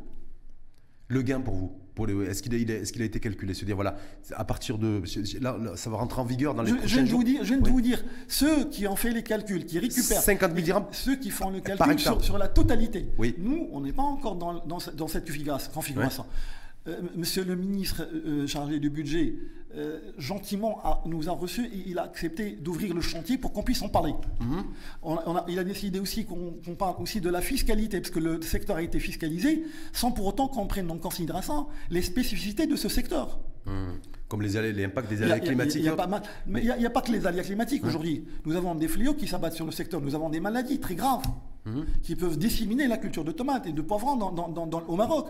Le gain pour vous est-ce qu'il a, est qu'il a, été calculé? Se dire, voilà, à partir de. Là, ça va rentrer en vigueur dans les prochains je jours. Vous dire, je viens de vous dire, ceux qui ont fait les calculs, qui récupèrent. 50 000 dirhams Ceux qui font le calcul sur, la totalité. Oui. Nous, on n'est pas encore dans, dans, dans cette configuration. Monsieur le ministre euh, euh, chargé du budget, gentiment nous a reçus et il a accepté d'ouvrir le chantier pour qu'on puisse en parler. Mhm. il a décidé aussi qu'on parle aussi de la fiscalité, parce que le secteur a été fiscalisé, sans pour autant qu'on prenne en considération les spécificités de ce secteur. Mhm. Comme les l'impact des aléas climatiques. mais il n'y a, pas que les aléas climatiques aujourd'hui. Nous avons des fléaux qui s'abattent sur le secteur. Nous avons des maladies très graves mhm. qui peuvent disséminer la culture de tomates et de poivrons au Maroc.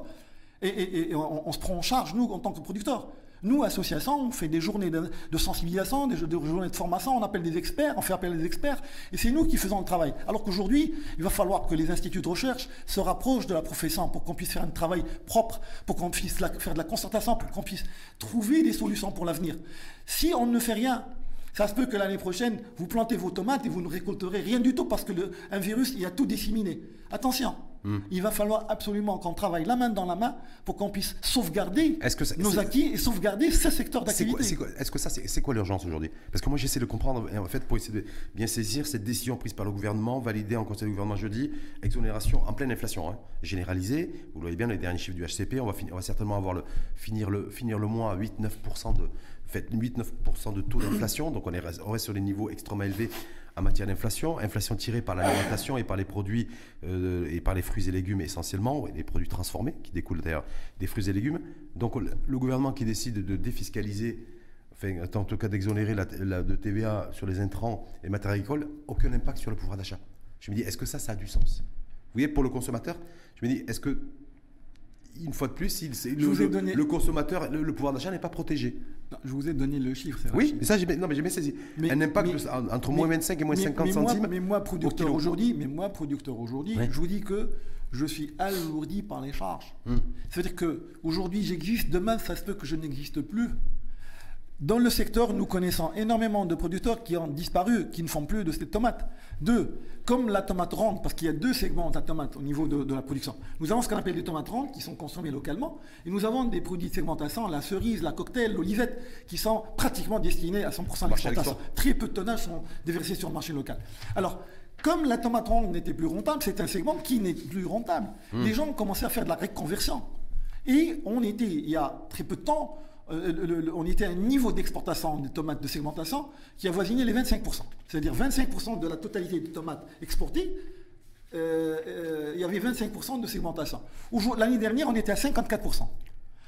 Et, on, se prend en charge, nous, en tant que producteurs. Nous, associations, on fait des journées de, sensibilisation, des, journées de formation, on appelle des experts, on fait appel à des experts, et c'est nous qui faisons le travail. Alors qu'aujourd'hui, il va falloir que les instituts de recherche se rapprochent de la profession pour qu'on puisse faire un travail propre, pour qu'on puisse faire de la concertation, pour qu'on puisse trouver des solutions pour l'avenir. Si on ne fait rien, ça se peut que l'année prochaine, vous plantez vos tomates et vous ne récolterez rien du tout parce que un virus, il a tout disséminé. Attention, hmm. il va falloir absolument qu'on travaille la main dans la main pour qu'on puisse sauvegarder nos acquis et sauvegarder ce secteur d'activité. Est-ce que ça, c'est quoi l'urgence aujourd'hui? Parce que moi, j'essaie de comprendre, en fait, pour essayer de bien saisir cette décision prise par le gouvernement, validée en conseil de gouvernement jeudi, exonération en pleine inflation, hein, généralisée. Vous le voyez bien, les derniers chiffres du HCP, on va, on va certainement avoir le, finir, le, finir le mois à 8-9% de fait 8-9% de taux d'inflation, donc on, est, reste sur des niveaux extrêmement élevés en matière d'inflation, inflation tirée par l'alimentation et par les produits euh, et par les fruits et légumes essentiellement, et les produits transformés qui découlent d'ailleurs des fruits et légumes. Donc le gouvernement qui décide de défiscaliser, enfin en tout cas d'exonérer la, de TVA sur les intrants et matériaux agricoles, aucun impact sur le pouvoir d'achat. Je me dis, est-ce que ça, ça a du sens? Vous voyez, pour le consommateur, je me dis, est-ce que une fois de plus, le, le, consommateur, le, pouvoir d'achat n'est pas protégé. je vous ai donné le chiffre. Oui, mais ça, j'ai, mais bien saisi. un impact entre moins 25 et moins 50 centimes. mais moi, producteur aujourd'hui, mais moi, producteur aujourd'hui, je vous dis que je suis alourdi par les charges. Hum. C'est-à-dire que aujourd'hui, j'existe. Demain, ça se peut que je n'existe plus. Dans le secteur, nous connaissons énormément de producteurs qui ont disparu, qui ne font plus de cette tomate. Deux, comme la tomate ronde, parce qu'il y a deux segments de la tomate au niveau de, la production. Nous avons ce qu'on appelle des tomates rondes qui sont consommées localement, et nous avons des produits de segmentation, la cerise, la cocktail, l'olivette, qui sont pratiquement destinés à 100% à l'exportation. Très peu de tonnages sont déversés sur le marché local. Alors, comme la tomate ronde n'était plus rentable, c'est un segment qui n'est plus rentable. Hmm. Les gens ont commencé à faire de la reconversion. Et on était, il y a très peu de temps, euh, on était à un niveau d'exportation des tomates de segmentation qui avoisinait les 25%. C'est-à-dire 25% de la totalité des tomates exportées, euh, euh, il y avait 25% de segmentation. L'année dernière, on était à 54%.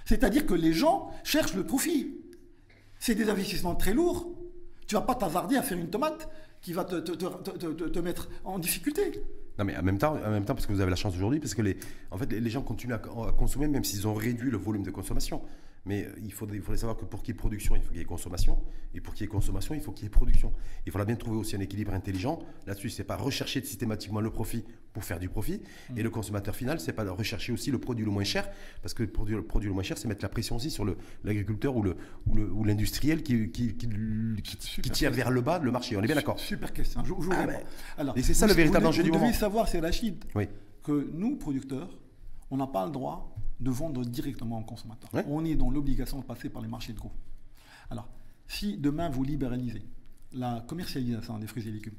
C'est-à-dire que les gens cherchent le profit. C'est des investissements très lourds. Tu ne vas pas t'avarder à faire une tomate qui va te, mettre en difficulté. Non, mais en même temps, en même temps parce que vous avez la chance aujourd'hui, parce que en fait, les gens continuent à consommer même s'ils ont réduit le volume de consommation. Mais euh, il faudrait, il faudrait savoir que pour qu'il y ait production, il faut qu'il y ait consommation. Et pour qu'il y ait consommation, il faut qu'il y ait production. Il faudra bien trouver aussi un équilibre intelligent. Là-dessus, c'est pas rechercher systématiquement le profit pour faire du profit. Mm. Et le consommateur final, c'est pas de rechercher aussi le produit le moins cher. Parce que le produit, le, produit le moins cher, c'est mettre la pression aussi sur l'agriculteur ou l'industriel ou qui, qui, qui, tire vers le bas le marché. On est bien d'accord Super question. Ah ben, Alors, et c'est ça le véritable enjeu du moment. Vous devez savoir, c'est Rachid, oui. que nous, producteurs, on n'a pas le droit de vendre directement aux consommateurs. On est dans l'obligation de passer par les marchés de gros. Alors, si demain vous libéralisez la commercialisation des fruits et légumes,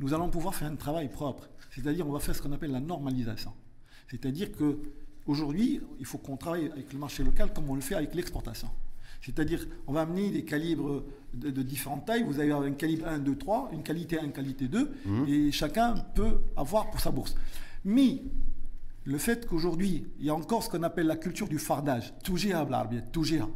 nous allons pouvoir faire un travail propre. C'est-à-dire, on va faire ce qu'on appelle la normalisation. C'est-à-dire que aujourd'hui, il faut qu'on travaille avec le marché local comme on le fait avec l'exportation. C'est-à-dire, on va amener des calibres de, différentes tailles. Vous avez un calibre 1, 2, 3, une qualité 1, une qualité 2, mmh. et chacun peut avoir pour sa bourse. Mais le fait qu'aujourd'hui, il y a encore ce qu'on appelle la culture du fardage, tougia tougia.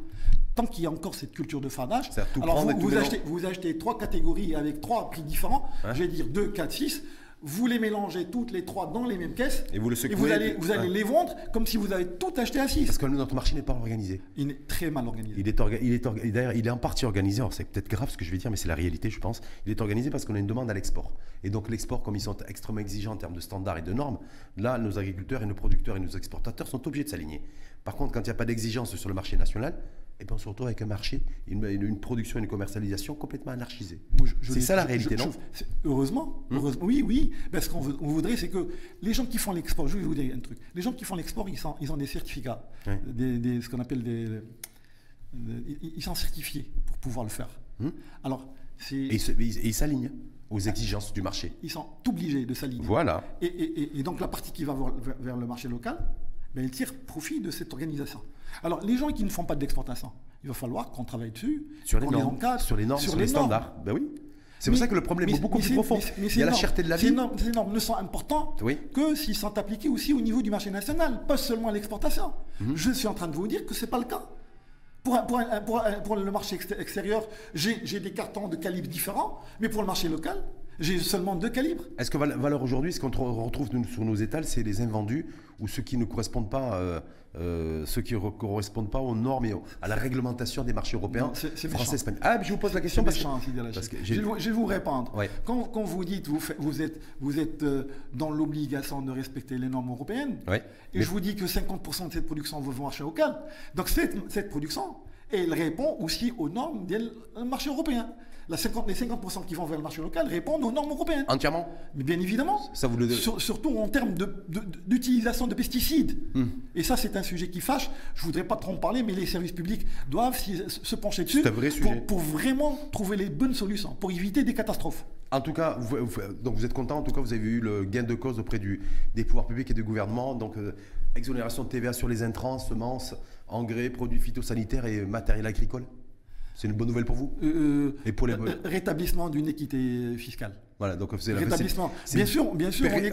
Tant qu'il y a encore cette culture de fardage, alors vous, achetez, vous, achetez, trois catégories avec trois prix différents, je vais dire 2, 4, 6, vous les mélangez toutes les trois dans les mêmes caisses et vous, le et vous allez, vous allez les vendre comme si vous avez tout acheté à 6. Parce que notre marché n'est pas organisé. Il est très mal organisé. Il est, il est d'ailleurs, il est en partie organisé. c'est peut-être grave ce que je vais dire, mais c'est la réalité, je pense. Il est organisé parce qu'on a une demande à l'export. Et donc l'export, comme ils sont extrêmement exigeants en termes de standards et de normes, là, nos agriculteurs et nos producteurs et nos exportateurs sont obligés de s'aligner. Par contre, quand il n'y a pas d'exigence sur le marché national, et bien on se retrouve avec un marché, une, une production et une commercialisation complètement anarchisée. C'est ça la réalité, non heureusement, heureusement, oui, oui. ce qu'on voudrait, c'est que les gens qui font l'export, je vais vous dire un truc, les gens qui font l'export, ils, ils, ont des certificats, des, ce qu'on appelle des, Ils sont certifiés pour pouvoir le faire. Hmm Alors, et ils s'alignent aux exigences du marché. Ils sont obligés de s'aligner. Voilà. Et, donc la partie qui va vers, le marché local, ben, elle tire profit de cette organisation. Alors, les gens qui ne font pas d'exportation, il va falloir qu'on travaille dessus, sur les normes, sur les normes, sur, les, standards. Ben oui. C'est pour ça que le problème est beaucoup plus profond. il y a la cherté de la vie. Ces normes, ne sont importantes que s'ils sont appliqués aussi au niveau du marché national, pas seulement à l'exportation. Mhm. Je suis en train de vous dire que ce n'est pas le cas. Pour, le marché extérieur, j'ai des cartons de calibre différents, mais pour le marché local, J'ai seulement deux calibres. Est-ce que valeur aujourd'hui, ce qu'on retrouve sur nos étals, c'est les invendus ou ceux qui ne correspondent pas, euh, euh, ceux qui ne correspondent pas aux normes et à la réglementation des marchés européens, français, espagnols Ah, je vous pose la question parce, que, je, vais vous répondre. Quand, vous dites vous, vous êtes, vous êtes euh, dans l'obligation de respecter les normes européennes, et je vous dis que 50% de cette production va au marché local, donc cette, cette production, elle répond aussi aux normes du marché européen les 50% qui vont vers le marché local répondent aux normes européennes. Entièrement Mais Bien évidemment. Ça vous surtout en termes d'utilisation de, pesticides. Hmm. Et ça, c'est un sujet qui fâche. Je ne voudrais pas trop en parler, mais les services publics doivent se pencher dessus pour, vraiment trouver les bonnes solutions, pour éviter des catastrophes. En tout cas, vous, donc vous êtes content, en tout cas, vous avez eu le gain de cause auprès du, des pouvoirs publics et du gouvernement. Donc, euh, exonération de TVA sur les intrants, semences, engrais, produits phytosanitaires et matériel agricole c'est une bonne nouvelle pour vous euh, Et pour les... Euh, rétablissement d'une équité fiscale. Voilà, donc c'est rétablissement. Bien sûr, bien sûr, on est,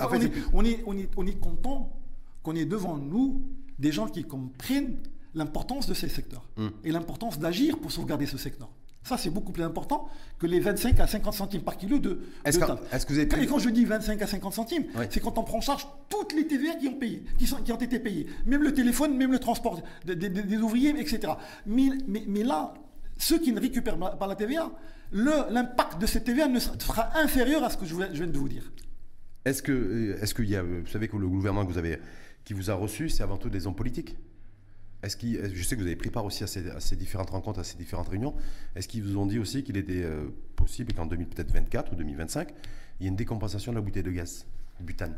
on, est, on, est, on est content qu'on ait devant nous des gens qui comprennent l'importance de ces secteurs hum. et l'importance d'agir pour sauvegarder ce secteur. Ça, c'est beaucoup plus important que les 25 à 50 centimes par kilo de. Est-ce que, vous avez Et quand je dis 25 à 50 centimes, c'est quand on prend en charge toutes les TVA qui ont, payé, qui, sont, qui ont été payées. Même le téléphone, même le transport des, ouvriers, etc. Mais, mais, mais, là, ceux qui ne récupèrent pas la TVA, l'impact de cette TVA ne sera inférieur à ce que je viens de vous dire. Est-ce que, euh, est-ce y a, vous savez que le gouvernement que vous avez, qui vous a reçu, c'est avant tout des hommes politiques? Est-ce je sais que vous avez pris part aussi à ces, différentes rencontres, à ces différentes réunions. Est-ce qu'ils vous ont dit aussi qu'il était euh, possible qu'en 2024 ou 2025, il y ait une décompensation de la bouteille de gaz, butane?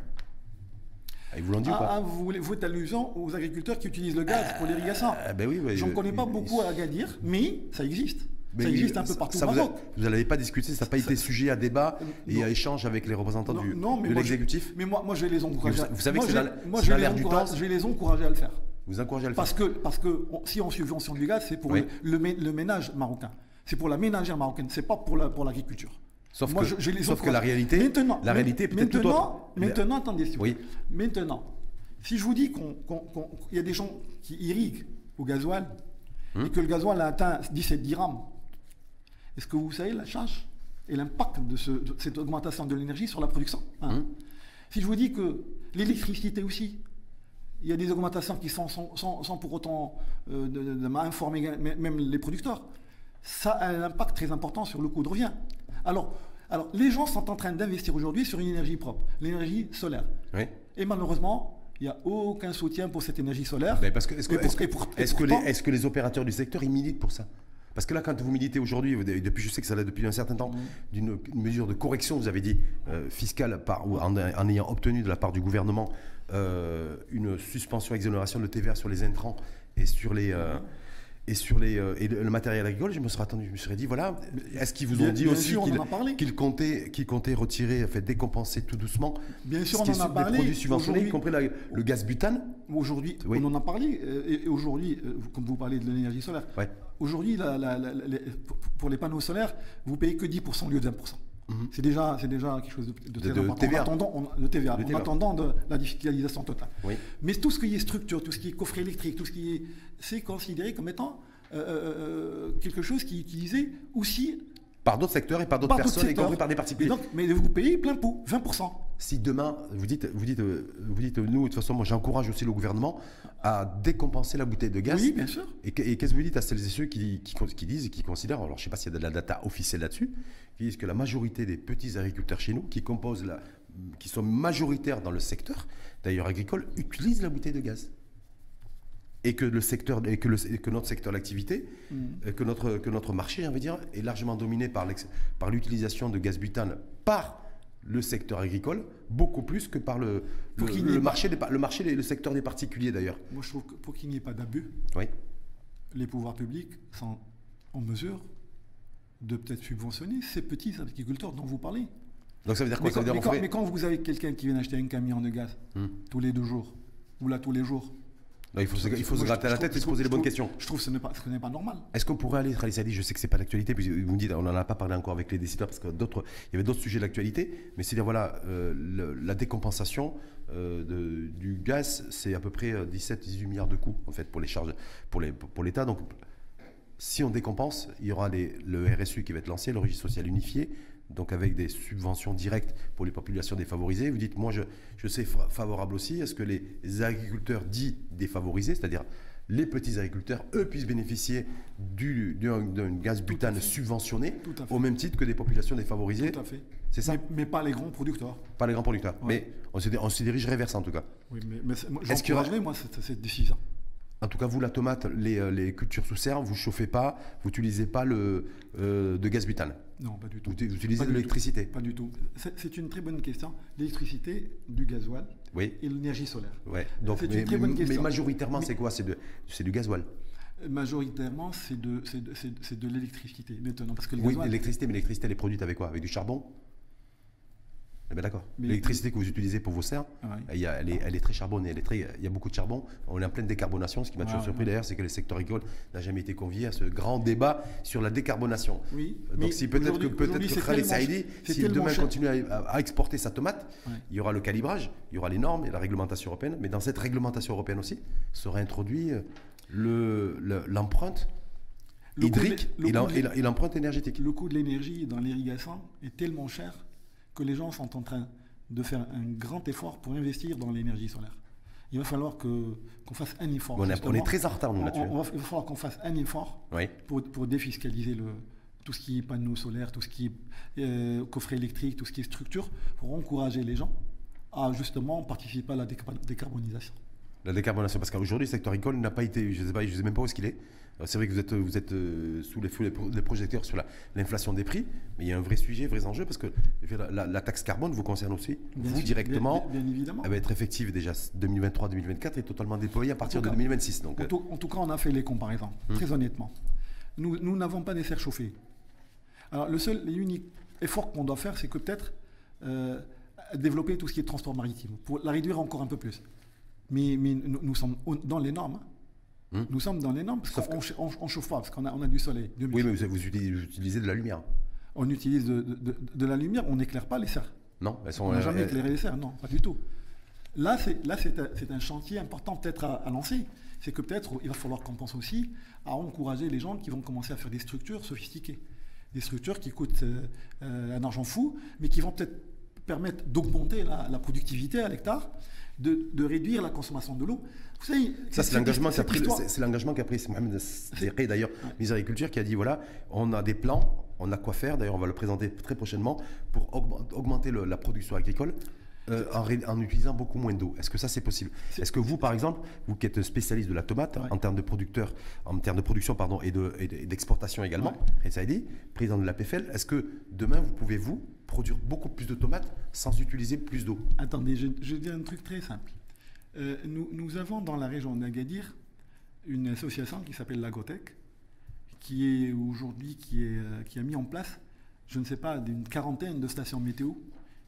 Vous ou pas ah, vous, vous êtes allusion aux agriculteurs qui utilisent le gaz pour l'irrigation. Ah, ben oui, J'en connais pas beaucoup à Agadir, mais ça existe. ça existe un peu partout au Maroc. Vous n'avez pas discuté, ça n'a pas été sujet à débat et à échange avec les représentants du, de l'exécutif Mais moi, moi, je vais les encourager. Vous, savez que c'est l'air du temps. Je vais les encourager à le faire. Vous encouragez à le faire Parce que, parce que si on subventionne du gaz, c'est pour le, le, ménage marocain. C'est pour la ménagère marocaine, c'est pas pour l'agriculture. Pour Sauf, que, je, sauf que la réalité, maintenant, la réalité peut-être autre. Maintenant, attendez, oui. Maintenant, si je vous dis qu'il y a des gens qui irriguent au gasoil hum. et que le gasoil a atteint 17 dirhams, est-ce que vous savez la charge et l'impact de, cette augmentation de l'énergie sur la production hein hum. Si je vous dis que l'électricité aussi, il y a des augmentations qui sont sans, pour autant euh, de, m'informer même les producteurs, ça a un impact très important sur le coût de revient. Alors, alors, les gens sont en train d'investir aujourd'hui sur une énergie propre, l'énergie solaire. Et malheureusement, il n'y a aucun soutien pour cette énergie solaire. Mais parce que, est-ce que, est que, les, opérateurs du secteur ils militent pour ça? Parce que là, quand vous militez aujourd'hui, depuis, je sais que ça l'a depuis un certain temps, mm. d'une mesure de correction, vous avez dit, euh, fiscale, par, ou en, ayant obtenu de la part du gouvernement euh, une suspension, exonération de TVA sur les intrants et sur les, euh, et sur les, euh, et le, matériel agricole, je me serais attendu, je me serais dit, voilà, est-ce qu'ils vous ont dit aussi qu'ils comptaient, retirer, fait, décompenser tout doucement Bien sûr, on en a parlé. produits subventionnés, y compris le gaz butane Aujourd'hui, on en a parlé, et aujourd'hui, euh, comme vous parlez de l'énergie solaire, aujourd'hui, pour les panneaux solaires, vous payez que 10% au lieu de 20%. Mhm. C'est déjà, déjà quelque chose de, très important. TVA. En attendant, de TVA, en attendant de la digitalisation totale. Mais tout ce qui est structure, tout ce qui est coffret électrique, tout ce qui est, c'est considéré comme étant euh, euh, euh, quelque chose qui est utilisé aussi par d'autres secteurs et par d'autres personnes, y compris par des particuliers. mais vous payez plein pot, 20%. Si demain, vous dites, vous dites, vous dites, nous, de toute façon, moi j'encourage aussi le gouvernement à décompenser la bouteille de gaz. Oui, bien sûr. Et, qu'est-ce que vous dites à celles et ceux qui, qui, disent et qui considèrent, alors je ne sais pas s'il y a de la data officielle là-dessus, qui disent que la majorité des petits agriculteurs chez nous, qui composent la, qui sont majoritaires dans le secteur, d'ailleurs agricole, utilisent la bouteille de gaz et que le secteur et que, le, que notre secteur d'activité, mm. euh, que notre que notre marché, on va dire, est largement dominé par par l'utilisation de gaz butane par le secteur agricole, beaucoup plus que par le, le, marché, des, le marché, le secteur des particuliers d'ailleurs. Moi, je trouve que pour qu'il n'y ait pas d'abus, les pouvoirs publics sont en mesure de peut-être subventionner ces petits agriculteurs dont vous parlez. Donc ça veut dire quoi? Mais, quand, vous avez quelqu'un qui vient acheter un camion de gaz hmm. tous les deux jours, ou là tous les jours, il faut, se, il faut se gratter la tête et se poser les bonnes questions. Je trouve que ce n'est pas, pas, normal. Est-ce qu'on pourrait aller, Khalid Sadi, je sais que ce n'est pas l'actualité, puis vous me dites, on n'en a pas parlé encore avec les décideurs, parce qu'il y avait d'autres sujets d'actualité, mais c'est-à-dire, voilà, euh, la décompensation euh, du gaz, c'est à peu près 17-18 euh, milliards de coûts, en fait, pour les charges, pour l'État. Pour Donc, si on décompense, il y aura les, le RSU qui va être lancé, le registre social unifié, donc avec des subventions directes pour les populations défavorisées. Vous dites, moi, je, je sais favorable aussi à ce que les agriculteurs dits défavorisés, c'est-à-dire les petits agriculteurs, eux, puissent bénéficier d'un gaz butane subventionné au même titre que des populations défavorisées. Tout à fait. C'est ça mais, pas les grands producteurs. Pas les grands producteurs. Mais on se, on se dirigerait vers ça en tout cas. Oui, mais, mais j'encouragerais, moi, cette, cette décision. En tout cas, vous, la tomate, les, euh, cultures sous serre, vous ne chauffez pas, vous n'utilisez pas le, euh, de gaz butane Non, pas du tout. Vous, utilisez de l'électricité Pas du tout. C'est une très bonne question. L'électricité, du gasoil oui. et l'énergie solaire. Ouais. Donc, mais, une très bonne question. mais majoritairement, c'est quoi? C'est du gasoil Majoritairement, c'est de, de, de l'électricité maintenant. Parce que oui, l'électricité, mais l'électricité, elle est produite avec quoi? Avec du charbon? Eh ben, d'accord. L'électricité que vous utilisez pour vos serres, elle, est, très charbonnée. Elle est très, il y a beaucoup de charbon. On est en pleine décarbonation. Ce qui m'a toujours surpris d'ailleurs, c'est que le secteur agricole n'a jamais été convié à ce grand débat sur la décarbonation. Oui. Donc si peut-être que peut-être que Khaled Saïdi, si demain continue à, exporter sa tomate, il y aura le calibrage, il y aura les normes et la réglementation européenne. Mais dans cette réglementation européenne aussi, sera introduit euh, l'empreinte hydrique et l'empreinte énergétique. Le coût de l'énergie dans l'irrigation est tellement cher que les gens sont en train de faire un grand effort pour investir dans l'énergie solaire. Il va falloir qu'on fasse un effort. On, est très en retard, nous, là-dessus. il va falloir qu'on fasse un effort pour, pour, défiscaliser le, tout ce qui est panneaux solaires, tout ce qui est euh, coffret électrique, tout ce qui est structure, pour encourager les gens à justement participer à la décarbonisation. La décarbonation, parce qu'aujourd'hui, le secteur agricole n'a pas été, je ne sais, pas, je sais même pas où est-ce qu'il est. C'est vrai que vous êtes, vous êtes euh, sous les, les projecteurs sur l'inflation des prix, mais il y a un vrai sujet, vrai enjeu, parce que la, taxe carbone vous concerne aussi, vous directement. Bien, évidemment. Elle va être effective déjà 2023-2024 et totalement déployée à partir de 2026. Donc. En, tout, en, tout, cas, on a fait les comparaisons, hum. très honnêtement. Nous n'avons pas des serres chauffées. Alors, le seul et unique effort qu'on doit faire, c'est que peut-être euh, développer tout ce qui est transport maritime, pour la réduire encore un peu plus. Mais, mais nous, sommes dans les normes. Hein. Hmm. Nous sommes dans les normes parce qu'on ne chauffe pas, parce qu'on a, on a du soleil. oui, mais vous, utilisez, de la lumière. On utilise de, la lumière, on n'éclaire pas les serres. Non, elles sont. On n'a jamais éclairé les serres, non, pas du tout. Là, c'est, là, c'est, un, chantier important peut-être à, lancer. C'est que peut-être il va falloir qu'on pense aussi à encourager les gens qui vont commencer à faire des structures sophistiquées. Des structures qui coûtent euh, euh, un argent fou, mais qui vont peut-être permettre d'augmenter la productivité à l'hectare de, réduire la consommation de l'eau. Vous savez, ça c'est l'engagement qu'a pris, c'est l'engagement qu'a pris Mohamed d'ailleurs, Miséricule, qui a dit voilà, on a des plans, on a quoi faire. D'ailleurs, on va le présenter très prochainement pour augmenter la production agricole. Euh, en, utilisant beaucoup moins d'eau. Est-ce que ça c'est possible? Est-ce que vous, par exemple, vous qui êtes spécialiste de la tomate en termes de producteur, en termes de production pardon et d'exportation de, également, ouais. dit, président de la PFL, est-ce que demain vous pouvez vous produire beaucoup plus de tomates sans utiliser plus d'eau Attendez, je, je dis un truc très simple. Euh, nous, avons dans la région d'Agadir une association qui s'appelle l'Agotech, qui est aujourd'hui qui, euh, qui a mis en place, je ne sais pas, une quarantaine de stations météo.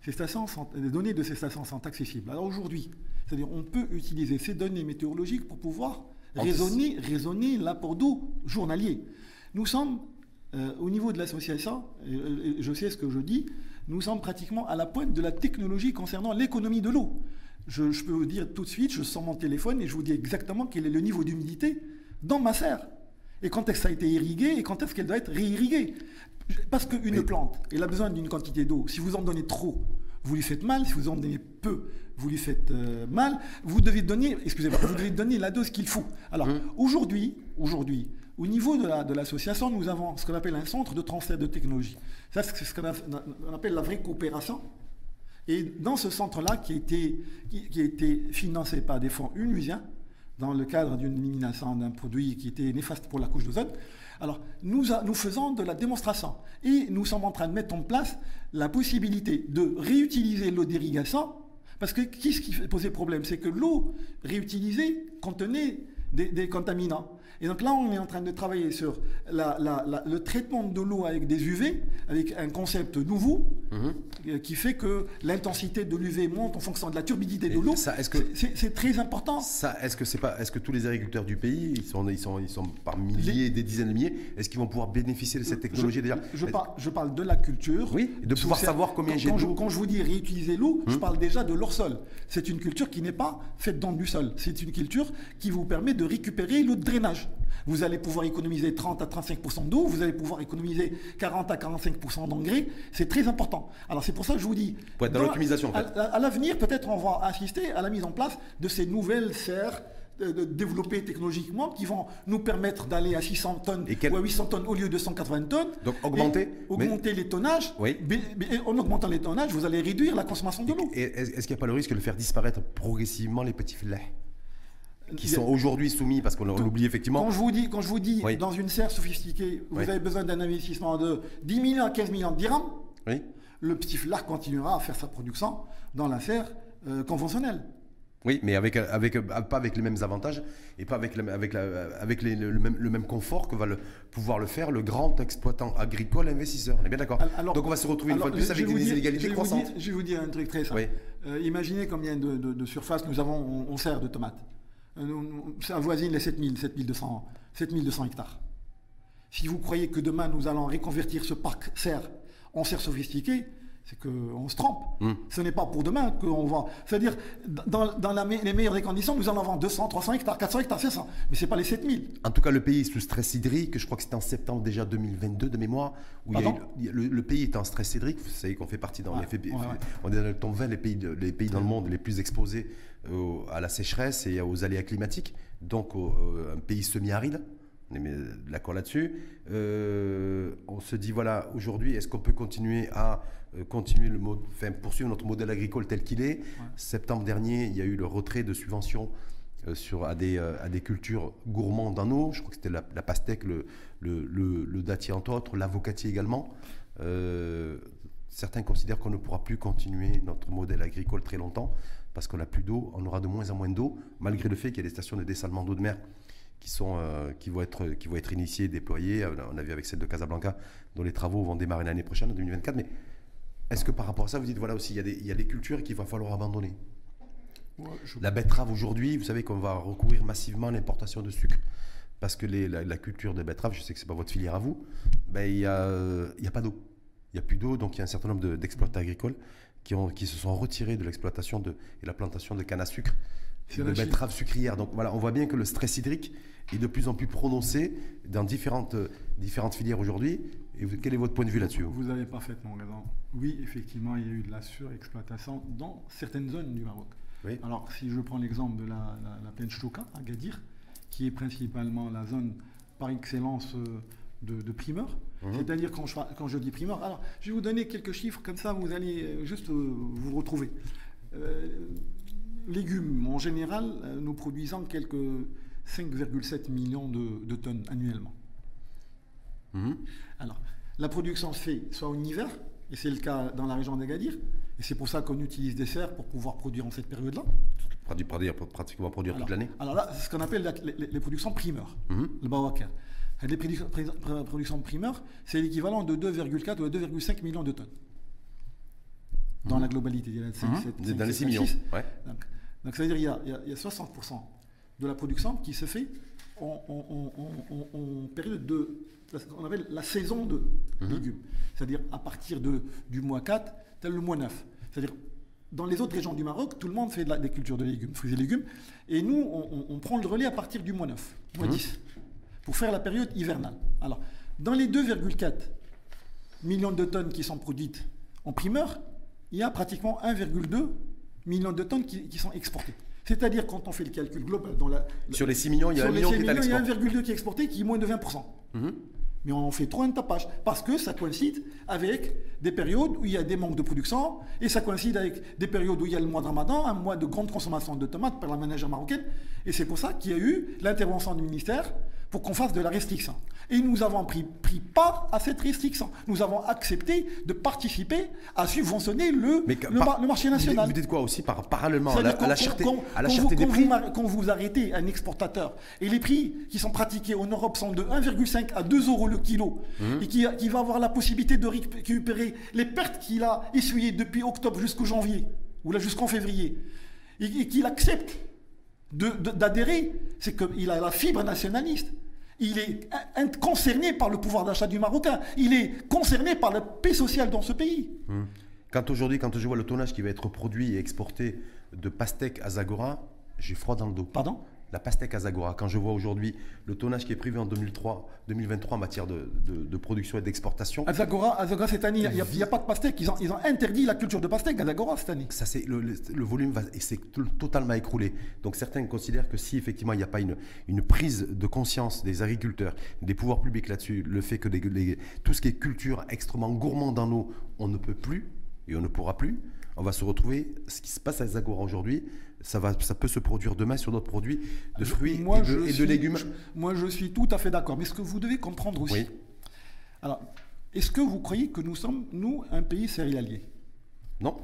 Ces stations les données de ces stations sont accessibles. Alors aujourd'hui, c'est-à-dire on peut utiliser ces données météorologiques pour pouvoir raisonner, raisonner l'apport d'eau journalier. Nous sommes euh, au niveau de l'association, je sais ce que je dis, nous sommes pratiquement à la pointe de la technologie concernant l'économie de l'eau. Je, peux vous dire tout de suite, je sors mon téléphone et je vous dis exactement quel est le niveau d'humidité dans ma serre. Et quand est-ce que ça a été irrigué et quand est-ce qu'elle doit être réirriguée? Parce qu'une plante, elle a besoin d'une quantité d'eau. Si vous en donnez trop, vous lui faites mal. Si vous en donnez peu, vous lui faites euh, mal. Vous devez donner, excusez-moi, vous devez donner la dose qu'il faut. Alors mmh. aujourd'hui, aujourd'hui, au niveau de l'association, nous avons ce qu'on appelle un centre de transfert de technologie. Ça, c'est ce qu'on appelle la vraie coopération. Et dans ce centre-là, qui, a été, qui, a été financé par des fonds unusiens, dans le cadre d'une élimination d'un produit qui était néfaste pour la couche d'ozone, alors nous, nous faisons de la démonstration. Et nous sommes en train de mettre en place la possibilité de réutiliser l'eau d'irrigation, parce que qu'est-ce qui posait problème? C'est que l'eau réutilisée contenait des contaminants. Et donc là, on est en train de travailler sur le traitement de l'eau avec des UV, avec un concept nouveau, mhm. qui fait que l'intensité de l'UV monte en fonction de la turbidité de l'eau. C'est très important. Ça, est-ce que c'est pas, est-ce que tous les agriculteurs du pays, ils sont, ils sont, ils sont par milliers, des dizaines de milliers, est-ce qu'ils vont pouvoir bénéficier de cette technologie déjà je, je, parle de la culture. Oui, de pouvoir savoir combien j'ai d'eau. Quand je vous dis réutiliser l'eau, je hum. parle déjà de leur sol. C'est une culture qui n'est pas faite dans du sol. C'est une culture qui vous permet de récupérer l'eau de drainage. Vous allez pouvoir économiser 30 à 35% d'eau, vous allez pouvoir économiser 40 à 45% d'engrais. C'est très important. Alors c'est pour ça que je vous dis. Pour être dans l'optimisation, en fait. À, à l'avenir, peut-être on va assister à la mise en place de ces nouvelles serres de développer technologiquement qui vont nous permettre d'aller à 600 tonnes ou à 800 tonnes au lieu de 180 tonnes. Donc augmenter Augmenter les tonnages. Oui. en augmentant les tonnages, vous allez réduire la consommation de l'eau. Est-ce qu'il n'y a pas le risque de faire disparaître progressivement les petits filets? Qui sont aujourd'hui soumis, parce qu'on l'oublie effectivement. Quand je vous dis, quand je vous dis dans une serre sophistiquée, vous avez besoin d'un investissement de 10 millions à 15 millions de dirhams, oui. le petit flard continuera à faire sa production dans la serre euh, conventionnelle. Oui, mais avec, avec, pas avec les mêmes avantages et pas avec, avec, avec le, même, le, même, confort que va le, pouvoir le faire le grand exploitant agricole investisseur. On est bien d'accord Donc on va se retrouver une fois de plus avec des inégalités croissantes. je vais vous dire un truc très simple. Euh, imaginez combien de, de, surface nous avons, on, sert de tomates. Ça avoisine les 7000, 7200, 7200 hectares. Si vous croyez que demain nous allons reconvertir ce parc serre en serre sophistiquée, c'est qu'on se trompe. Hmm. Ce n'est pas pour demain qu'on va. C'est-à-dire, dans, les meilleures des conditions, nous en avons 200, 300 hectares, 400 hectares, 500. Mais ce n'est pas les 7000. En tout cas, le pays est sous stress hydrique. Je crois que c'était en septembre déjà 2022 de mémoire. Où le, pays est en stress hydrique. Vous savez qu'on fait partie dans les. On est dans le top 20 les pays, les pays dans le monde les plus exposés à la sécheresse et aux aléas climatiques. Donc, un pays semi-aride on est d'accord là-dessus. Euh, on se dit, voilà, aujourd'hui, est-ce qu'on peut continuer à euh, continuer le mode, enfin, poursuivre notre modèle agricole tel qu'il est? Septembre dernier, il y a eu le retrait de subventions euh, sur, à, des, à des cultures gourmandes en eau. Je crois que c'était la, pastèque, le, le, le, dattier entre autres, l'avocatier également. certains considèrent qu'on ne pourra plus continuer notre modèle agricole très longtemps parce qu'on n'a plus d'eau, on aura de moins en moins d'eau, malgré le fait qu'il y a des stations de dessalement d'eau de mer qui, sont, euh, qui, vont être, qui vont être initiées, déployées. On a vu avec celle de Casablanca, dont les travaux vont démarrer l'année prochaine, en 2024. Mais est-ce que par rapport à ça, vous dites, voilà aussi, il y a des, il y a des cultures qu'il va falloir abandonner? La betterave aujourd'hui, vous savez qu'on va recourir massivement à l'importation de sucre. Parce que les, la, culture de betterave, je sais que ce n'est pas votre filière à vous, ben, il n'y a, il y a pas d'eau. Il n'y a plus d'eau, donc il y a un certain nombre d'exploitants agricoles qui, ont, qui se sont retirés de l'exploitation et la plantation de canne à sucre de betterave sucrière. Donc voilà, on voit bien que le stress hydrique est de plus en plus prononcé dans différentes, différentes filières aujourd'hui. Et quel est votre point de vue là-dessus Vous? Avez parfaitement raison. Oui, effectivement, il y a eu de la surexploitation dans certaines zones du Maroc. Alors, si je prends l'exemple de la, plaine Chouka, à Gadir, qui est principalement la zone par excellence euh, de, primeur, mhm. c'est-à-dire quand je, quand je dis primeur, alors je vais vous donner quelques chiffres, comme ça vous allez euh, juste euh, vous retrouver légumes, en général, euh, nous produisons quelques 5,7 millions de, tonnes annuellement. Mhm. Alors, la production se fait soit en hiver, et c'est le cas dans la région d'Agadir, et c'est pour ça qu'on utilise des serres pour pouvoir produire en cette période-là. Pratiquement produire toute l'année Alors là, c'est ce qu'on appelle les, productions primeurs, mhm. le bawakar. Les productions primeurs, c'est l'équivalent de 2,4 ou 2,5 millions de tonnes. Dans mhm. la globalité, dans les 6 millions. Donc ça veut dire qu'il y, a 60% de la production qui se fait en, période de qu'on appelle la saison de mhm. légumes. C'est-à-dire à partir de, du mois 4, tel le mois 9. C'est-à-dire dans les autres régions du Maroc, tout le monde fait de la, des cultures de légumes, fruits et légumes. Et nous, on, prend le relais à partir du mois 9, mois 10, mhm. Pour faire la période hivernale. Alors, dans les 2,4 millions de tonnes qui sont produites en primeur, il y a pratiquement 1,2 millions de tonnes qui, sont exportées. C'est-à-dire, quand on fait le calcul global, dans la, sur les 6 millions, il y a 1 million qui est 1,2 qui exporté, qui est moins de 20%. Mhm. Mais on fait trop un tapage, parce que ça coïncide avec des périodes où il y a des manques de production, et ça coïncide avec des périodes où il y a le mois de Ramadan, un mois de grande consommation de tomates par la ménagère marocaine. Et c'est pour ça qu'il y a eu l'intervention du ministère pour qu'on fasse de la restriction. Et nous avons pris, pris part à cette restriction. Nous avons accepté de participer à subventionner le, le, marché national. Vous dites quoi aussi par, parallèlement à la, à la cherté, à la cherté des prix Quand vous arrêtez un exportateur et les prix qui sont pratiqués en Europe sont de 1,5 à 2 euros le kilo mmh. et qui, qui, va avoir la possibilité de récupérer les pertes qu'il a essuyées depuis octobre jusqu'au janvier ou là jusqu'en février et, qu'il accepte d'adhérer, c'est qu'il a la fibre nationaliste il est concerné par le pouvoir d'achat du Marocain. Il est concerné par la paix sociale dans ce pays. Hmm. Quand aujourd'hui, quand je vois le tonnage qui va être produit et exporté de pastèques à Zagora, j'ai froid dans le dos. Pardon? La pastèque Azagora, quand je vois aujourd'hui le tonnage qui est prévu en 2003, 2023 en matière de, production et d'exportation. Azagora, Azagora cette année, il n'y a, pas de pastèque. Ils ont, ils ont, interdit la culture de pastèque Azagora cette année. Ça, c'est le, volume va, et c'est totalement écroulé. Donc certains considèrent que si effectivement il n'y a pas une, une, prise de conscience des agriculteurs, des pouvoirs publics là-dessus, le fait que tout ce qui est culture extrêmement gourmand dans l'eau, on ne peut plus et on ne pourra plus on va se retrouver, ce qui se passe à Zagora aujourd'hui, ça, va, ça peut se produire demain sur d'autres produits de fruits et, de, légumes. moi, je suis tout à fait d'accord. Mais ce que vous devez comprendre aussi, alors, est-ce que vous croyez que nous sommes, nous, un pays céréalier? Non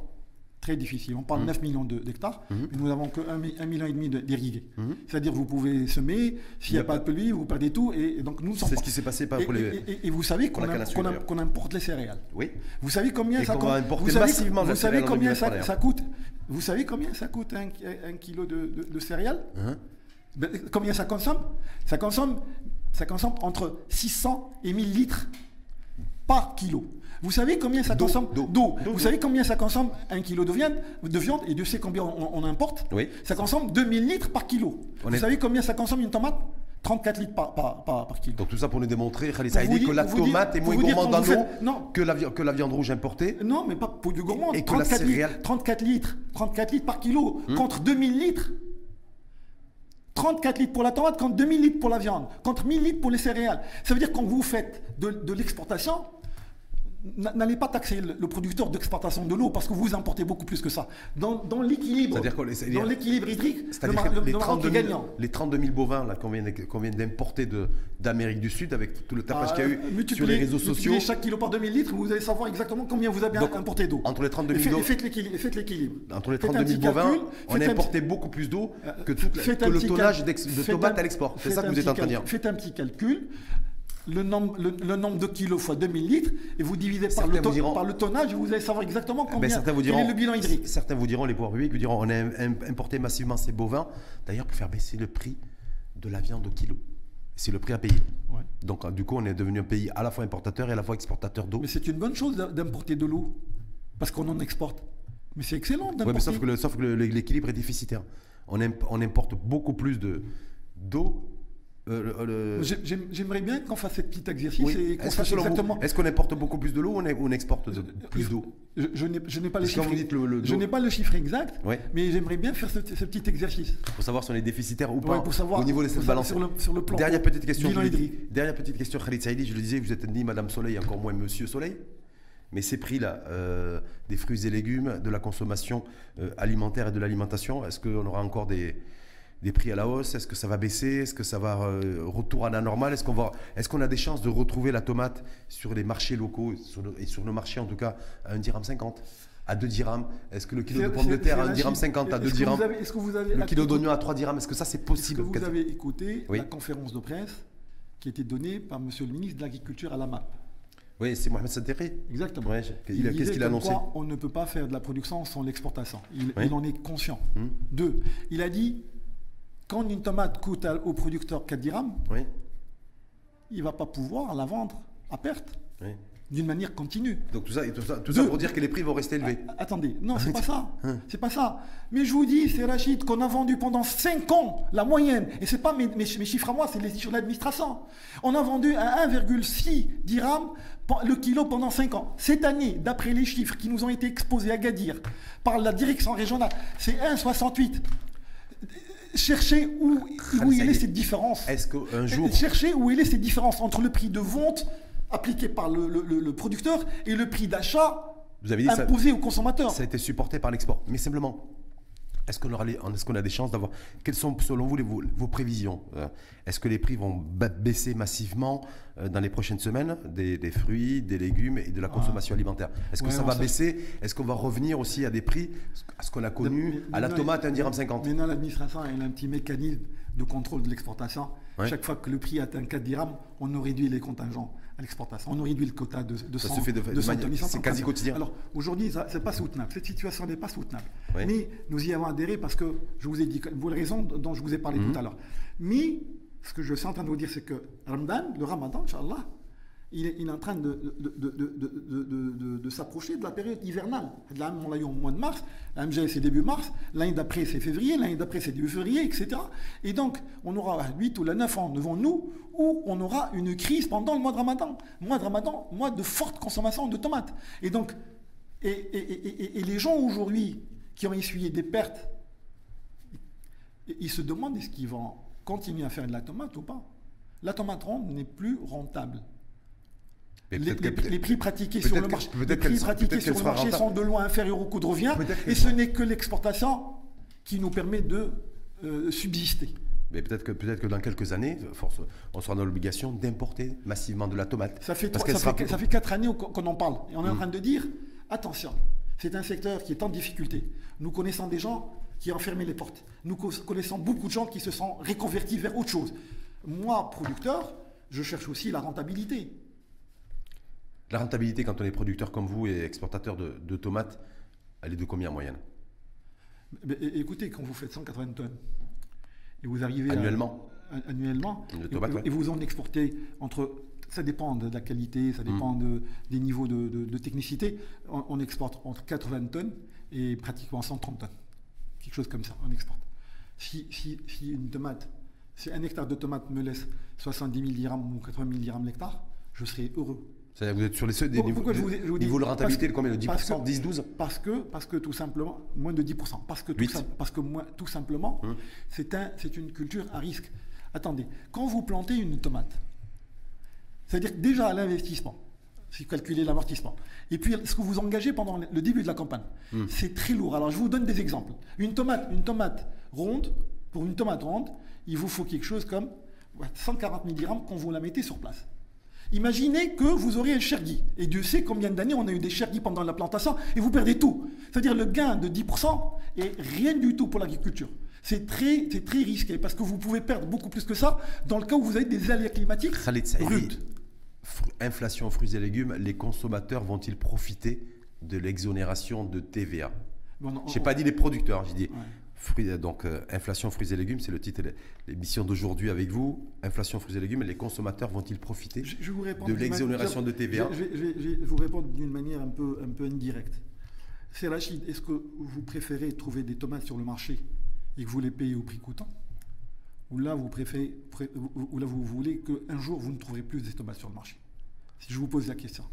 très difficile. On parle de 9 millions d'hectares, mmh. mais nous n'avons que 1, million et demi d'irrigués. Mmh. C'est-à-dire vous pouvez semer, s'il n'y a, pas de pluie, vous perdez tout. Et, donc nous C'est ce qui s'est passé pour les. Et, vous savez qu'on importe les céréales. Oui. Vous savez combien ça coûte Vous savez, vous savez combien ça, coûte Vous savez combien ça coûte un, kilo de, céréales hein? ben, Combien ça consomme? Ça consomme ça consomme entre 600 et 1000 litres par kilo. Vous savez combien ça consomme? d'eau Vous savez combien ça consomme un kilo de viande, de viande et Dieu sait combien on, importe? Oui. Ça consomme 2000 litres par kilo. Vous savez combien ça consomme une tomate? 34 litres par, par, kilo. Donc tout ça pour nous démontrer, que la tomate est moins gourmande dans l'eau que, la, que la viande rouge importée. Non, mais pas pour du gourmand. Et 34, litres, 34 litres, 34 litres par kilo hmm. contre 2000 litres. 34 litres pour la tomate contre 2000 litres pour la viande, contre 1000 litres pour les céréales. Ça veut dire que quand vous faites de, de l'exportation, n'allez pas taxer le, producteur d'exportation de l'eau parce que vous importez beaucoup plus que ça. Dans, l'équilibre, dans l'équilibre hydrique, le, les, 32 000, gagnant. les 32 000 bovins qu'on vient, d'importer d'Amérique du Sud avec tout le tapage qu'il y a eu ah, sur les réseaux sociaux. chaque kilo par 2000 litres, vous allez savoir exactement combien vous avez importé d'eau. Entre les 32 000 faites l'équilibre. Entre les 32 000 bovins, on a importé beaucoup plus d'eau que, le tonnage de tomates à l'export. C'est ça que vous êtes en train de dire. Faites un petit calcul le nombre, le, nombre de kilos fois 2000 litres et vous divisez par le, par le, tonnage vous allez savoir exactement combien certains vous diront, est le bilan hydrique. Certains vous diront, les pouvoirs publics vous diront on a importé massivement ces bovins, d'ailleurs pour faire baisser le prix de la viande au kilo. C'est le prix à payer. Donc du coup on est devenu un pays à la fois importateur et à la fois exportateur d'eau. Mais c'est une bonne chose d'importer de l'eau parce qu'on en exporte. Mais c'est excellent d'importer. Oui, mais sauf que l'équilibre est déficitaire. On, on importe beaucoup plus d'eau euh, j'aimerais bien qu'on fasse ce petit exercice et qu'on fasse exactement. Est-ce qu'on importe beaucoup plus de l'eau ou on, exporte plus d'eau? Je, n'ai pas le chiffre. je n'ai pas le chiffre exact, mais j'aimerais bien faire ce, petit exercice. Pour savoir si on est déficitaire ou pas. pour savoir, au niveau de cette balance. Sur le, sur le plan. Dernière petite question. Dernière petite question, Khalid Saïdi. Je le disais, vous êtes ni Madame Soleil, encore moins Monsieur Soleil. Mais ces prix-là, euh, des fruits et légumes, de la consommation euh, alimentaire et de l'alimentation, est-ce qu'on aura encore des, des prix à la hausse Est-ce que ça va baisser Est-ce que ça va euh, retour à la normale Est-ce qu'on va, est-ce qu'on a des chances de retrouver la tomate sur les marchés locaux et sur nos marchés en tout cas à 1 dirham 50 à 2 dirhams? Est-ce que le kilo de pommes de terre à 1 dirham 50 à 2 dirhams? Est-ce que vous avez Le kilo d'oignon à 3 dirhams Est-ce que ça c'est possible que vous avez écouté la conférence de presse qui a été donnée par Monsieur le ministre de l'Agriculture à la MAP? Oui, c'est Mohamed Saderi. Exactement. Qu'est-ce qu'il a annoncé? On ne peut pas faire de la production sans l'exportation. Il, en est conscient. Hum. Deux, il a dit quand une tomate coûte au producteur 4 dirhams, il ne va pas pouvoir la vendre à perte. D'une manière continue. Donc tout ça, tout ça, pour dire que les prix vont rester élevés. Ah, attendez, non, c'est pas ça. Hein. C'est pas ça. Mais je vous dis, c'est Rachid qu'on a vendu pendant 5 ans la moyenne. Et c'est pas mes, mes, chiffres à moi, c'est les chiffres de l'administration. On a vendu à 1,6 dirhams le kilo pendant 5 ans. Cette année, d'après les chiffres qui nous ont été exposés à Gadir par la direction régionale, c'est 1,68 chercher où, où il est cette différence. Est-ce qu'un jour. Chercher où il est cette différence entre le prix de vente appliqué par le, producteur et le prix d'achat imposé au consommateur. Ça a été supporté par l'export. Mais simplement, est-ce qu'on est qu'on a des chances d'avoir Quelles sont selon vous vos, prévisions euh, Est-ce que les prix vont baisser massivement euh, dans les prochaines semaines des, fruits, des légumes et de la consommation ah. alimentaire? Est-ce que ça va baisser? Est-ce qu'on va revenir aussi à des prix à ce qu'on a connu à la tomate à 1,50 dirham 50 Maintenant l'administration a un petit mécanisme de contrôle de l'exportation. Chaque fois que le prix atteint 4 dirhams, on nous réduit les contingents à l'exportation. On réduit le quota de, de ça se fait de, de, C'est quasi quotidien. Alors aujourd'hui, ce n'est pas soutenable. Cette situation n'est pas soutenable. Mais nous y avons adhéré parce que je vous ai dit, vous les raisons dont je vous ai parlé tout mhm. à l'heure. Mais ce que je suis en train de vous dire, c'est que Ramadan, le Ramadan, Inch'Allah, il est, en train de, s'approcher de la période hivernale. Là, l'a eu au mois de mars, la MGL c'est début mars, l'année d'après c'est février, l'année d'après c'est début février, etc. Et donc, on aura 8 ou 9 ans devant nous où on aura une crise pendant le mois de Ramadan. Mois de Ramadan, mois de forte consommation de tomates. Et donc, et, les gens aujourd'hui qui ont essuyé des pertes, ils se demandent est-ce qu'ils vont continuer à faire de la tomate ou pas? La tomate ronde n'est plus rentable. Les, prix pratiqués sur le marché, sont de loin inférieurs au coût de revient, et ce n'est que l'exportation qui nous permet de euh, subsister. Mais peut-être que, peut que dans quelques années, force, on sera dans l'obligation d'importer massivement de la tomate. Ça fait, ça, fait, quatre années qu'on en parle. Et on est en hmm. train de dire, attention, c'est un secteur qui est en difficulté. Nous connaissons des gens qui ont fermé les portes. Nous connaissons beaucoup de gens qui se sont reconvertis vers autre chose. Moi, producteur, je cherche aussi la rentabilité. La rentabilité, quand on est producteur comme vous et exportateur de, tomates, elle est de combien en moyenne? Écoutez, quand vous faites 180 tonnes et vous arrivez annuellement, annuellement, et, vous en exportez entre, ça dépend de la qualité, ça dépend hmm. des niveaux de, technicité, on, exporte entre 80 tonnes et pratiquement 130 tonnes, quelque chose comme ça, on exporte. Si, une tomate, si un hectare de tomate me laisse 70 000 dirhams ou 80 000 dirhams l'hectare, je serai heureux vous êtes sur les seuils des niveaux, de rentabilité de combien De 10%, 10, 12 parce que, parce que tout simplement, moins de 10%. Parce que tout, parce que moins, tout simplement, hum. c'est un, une culture à risque. Attendez, quand vous plantez une tomate, c'est-à-dire déjà l'investissement, c'est calculer l'amortissement, et puis ce que vous engagez pendant le début de la campagne, hum. c'est très lourd. Alors je vous donne des exemples. Une tomate, une tomate ronde, pour une tomate ronde, il vous faut quelque chose comme 140 000 dirhams quand vous la mettez sur place. Imaginez que vous aurez un chergui. Et Dieu sait combien d'années on a eu des chergis pendant la plantation et vous perdez tout. C'est-à-dire le gain de 10% est rien du tout pour l'agriculture. C'est très, très risqué parce que vous pouvez perdre beaucoup plus que ça dans le cas où vous avez des aléas climatiques rudes. Inflation fruits et légumes, les consommateurs vont-ils profiter de l'exonération de TVA Je n'ai pas dit les producteurs, j'ai dit donc, euh, inflation fruits et légumes, c'est le titre de l'émission d'aujourd'hui avec vous. Inflation fruits et légumes, les consommateurs vont-ils profiter de l'exonération de TVA je, vais vous répondre d'une manière un peu, un peu indirecte. C'est Rachid, est-ce que vous préférez trouver des tomates sur le marché et que vous les payez au prix coûtant Ou là, vous, préférez, ou là, vous voulez qu'un jour, vous ne trouverez plus des tomates sur le marché? Si je vous pose la question.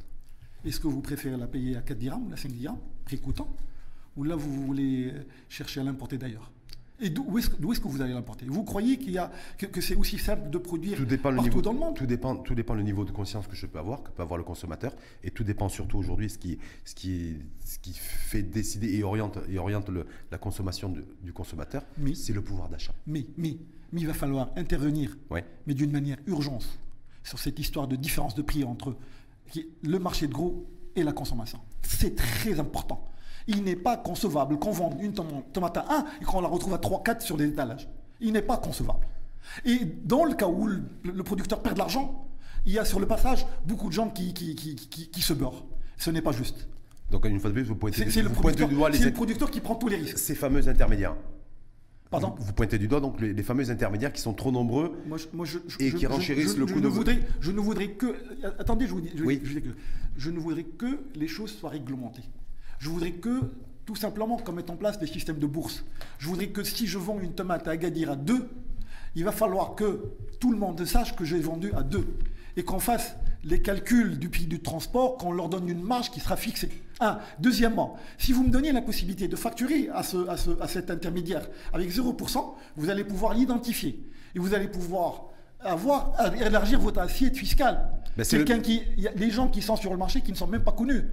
Est-ce que vous préférez la payer à 4 dirhams ou à 5 dirhams, prix coûtant? Ou là vous voulez chercher à l'importer d'ailleurs et d'où est-ce, que vous allez l'importer? Vous croyez qu'il y a, que, c'est aussi simple de produire tout dépend partout le niveau, dans le monde? tout dépend, tout dépend le niveau de conscience que je peux avoir, que peut avoir le consommateur, et tout dépend surtout aujourd'hui ce qui, ce qui, ce qui fait décider et oriente, et oriente la consommation du consommateur, c'est le pouvoir d'achat. Mais, mais, mais il va falloir intervenir, mais d'une manière urgence, sur cette histoire de différence de prix entre le marché de gros et la consommation. C'est très important. Il n'est pas concevable qu'on vende une tomate à 1 et qu'on la retrouve à 3, 4 sur les étalages. Il n'est pas concevable. Et dans le cas où le, producteur perd de l'argent, il y a sur le passage beaucoup de gens qui, qui, se beurrent. Ce n'est pas juste. Donc une fois de plus, vous pointez, le, du doigt les... le producteur qui prend tous les risques. Ces fameux intermédiaires. Pardon? Vous, pointez du doigt donc les, fameux intermédiaires qui sont trop nombreux et qui renchérissent le coût de voudrais, Je ne voudrais que... Attendez, je vous dis, je ne voudrais que les choses soient réglementées. Je voudrais que, tout simplement, qu'on mette en place des systèmes de bourse. Je voudrais que si je vends une tomate à Agadir à 2, il va falloir que tout le monde sache que j'ai vendu à 2. Et qu'on fasse les calculs du prix du transport, qu'on leur donne une marge qui sera fixée. Un. Deuxièmement, si vous me donnez la possibilité de facturer à, ce, à, cet intermédiaire avec 0%, vous allez pouvoir l'identifier. Et vous allez pouvoir avoir, élargir votre assiette fiscale. Quelqu'un qui, il y a des gens qui sont sur le marché qui ne sont même pas connus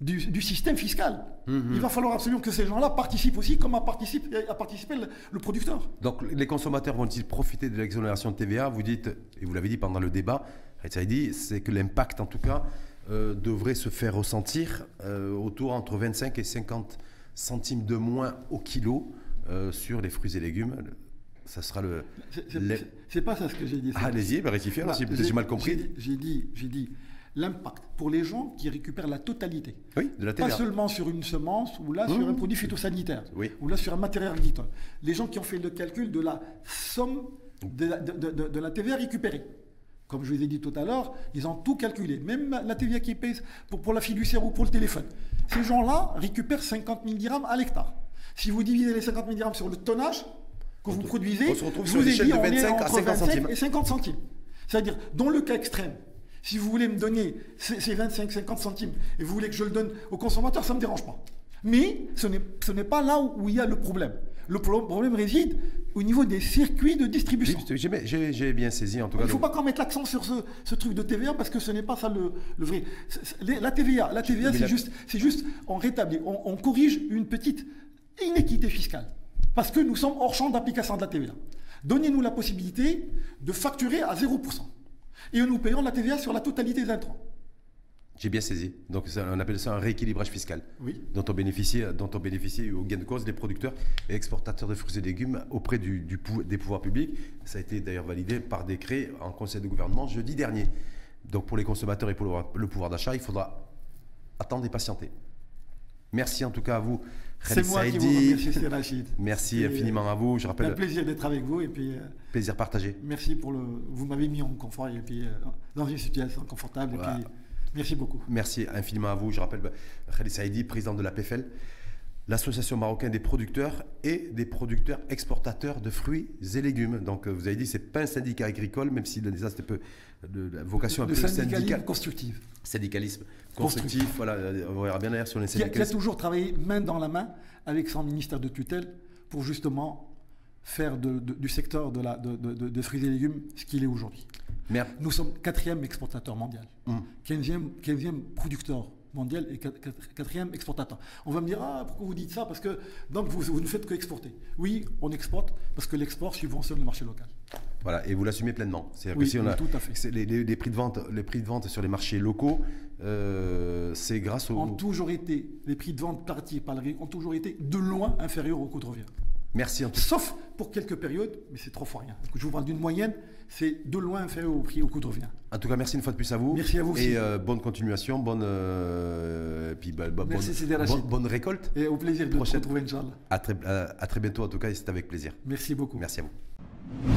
du, système fiscal. Mhm. Il va falloir absolument que ces gens-là participent aussi, comme a participé, a participé le, producteur. Donc les consommateurs vont-ils profiter de l'exonération de TVA? Vous dites, et vous l'avez dit pendant le débat, c'est que l'impact en tout cas euh, devrait se faire ressentir euh, autour entre 25 et 50 centimes de moins au kilo euh, sur les fruits et légumes. Ça sera le. C'est pas ça ce que j'ai dit. Ah, allez-y, vérifiez si j'ai mal compris. J'ai dit, j'ai dit l'impact pour les gens qui récupèrent la totalité. Oui, de la Pas seulement sur une semence ou là sur un produit phytosanitaire ou là sur un matériel agricole. Les gens qui ont fait le calcul de la somme de la, TVA récupérée. Comme je vous ai dit tout à l'heure, ils ont tout calculé. Même la TVA qui pèse pour, pour la fiduciaire ou pour le téléphone. Ces gens-là récupèrent 50 000 dirhams à l'hectare. Si vous divisez les 50 000 dirhams sur le tonnage que vous produisez, on se retrouve je sur vous ai l'échelle dit de on est 25 à entre 50 25 centimes. et 50 centimes. C'est-à-dire, dans le cas extrême, si vous voulez me donner ces ces 25-50 centimes et vous voulez que je le donne au consommateur, ça ne me dérange pas. Mais ce n'est pas là où il y a le problème. Le pro- problème réside au niveau des circuits de distribution. j'ai bien- saisi en tout cas. Il ne faut donc- pas qu'on mette l'accent sur ce, ce truc de TVA parce que ce n'est pas ça le, le vrai. La TVA, la TVA Mais c'est la- juste, c'est juste, on rétablit, on, on corrige une petite inéquité fiscale. Parce que nous sommes hors champ d'application de la TVA. Donnez-nous la possibilité de facturer à 0%. Et nous payons la TVA sur la totalité des intrants. J'ai bien saisi. Donc ça, on appelle ça un rééquilibrage fiscal. Oui. Dont ont bénéficié, dont ont bénéficié au gain de cause les producteurs et exportateurs de fruits et légumes auprès du, du pou- des pouvoirs publics. Ça a été d'ailleurs validé par décret en conseil de gouvernement jeudi dernier. Donc pour les consommateurs et pour le, le pouvoir d'achat, il faudra attendre et patienter. Merci en tout cas à vous, C'est moi qui vous Saïdi. remercie, c'est Rachid. Merci infiniment à vous. Je un plaisir d'être avec vous et puis euh, plaisir partagé. merci pour le. Vous m'avez mis en confort et puis euh, dans une situation confortable. Et puis, merci beaucoup. Merci infiniment à vous. Je rappelle bah, Khalid Saïdi, président de la PFL, l'association marocaine des producteurs et des producteurs exportateurs de fruits et légumes. Donc euh, vous avez dit c'est pas un syndicat agricole, même si le ça c'était de la vocation un peu syndicalisme syndical, constructif. syndicalisme Constructif. constructif. Voilà, on verra bien d'ailleurs sur les qui a, qui a syndicalistes. toujours travaillé main dans la main avec son ministère de tutelle pour justement faire de- de- du secteur de, la, de, fruits et légumes ce qu'il est aujourd'hui. Nous sommes quatrième exportateur mondial, Hum. 15e, 15e producteur mondial et quat- quat- quatrième exportateur. On va me dire, ah, pourquoi vous dites ça? Parce que donc vous, vous ne faites que exporter. Oui, on exporte parce que l'export subventionne le marché local. Voilà, et vous l'assumez pleinement. C'est-à-dire Oui, que si on a tout à fait. les, les- les prix de vente, les prix de vente sur les marchés locaux, euh, c'est grâce au. Ont toujours été, les prix de vente pratiqués par l'agriculture ont toujours été de loin inférieurs au coût de revient. Merci en tout Sauf pour quelques périodes, mais c'est trop fois rien. Je vous parle d'une moyenne, c'est de loin inférieur au prix au coût de revient. En tout cas, merci une fois de plus à vous. Merci à vous aussi. Et euh, bonne continuation, bonne, euh, puis, bah, bah, Merci, bonne, récolte. Et au plaisir de te retrouver, Inch'Allah. À très, à- à très bientôt, en tout cas, et c'est avec plaisir. Merci beaucoup. Merci à vous.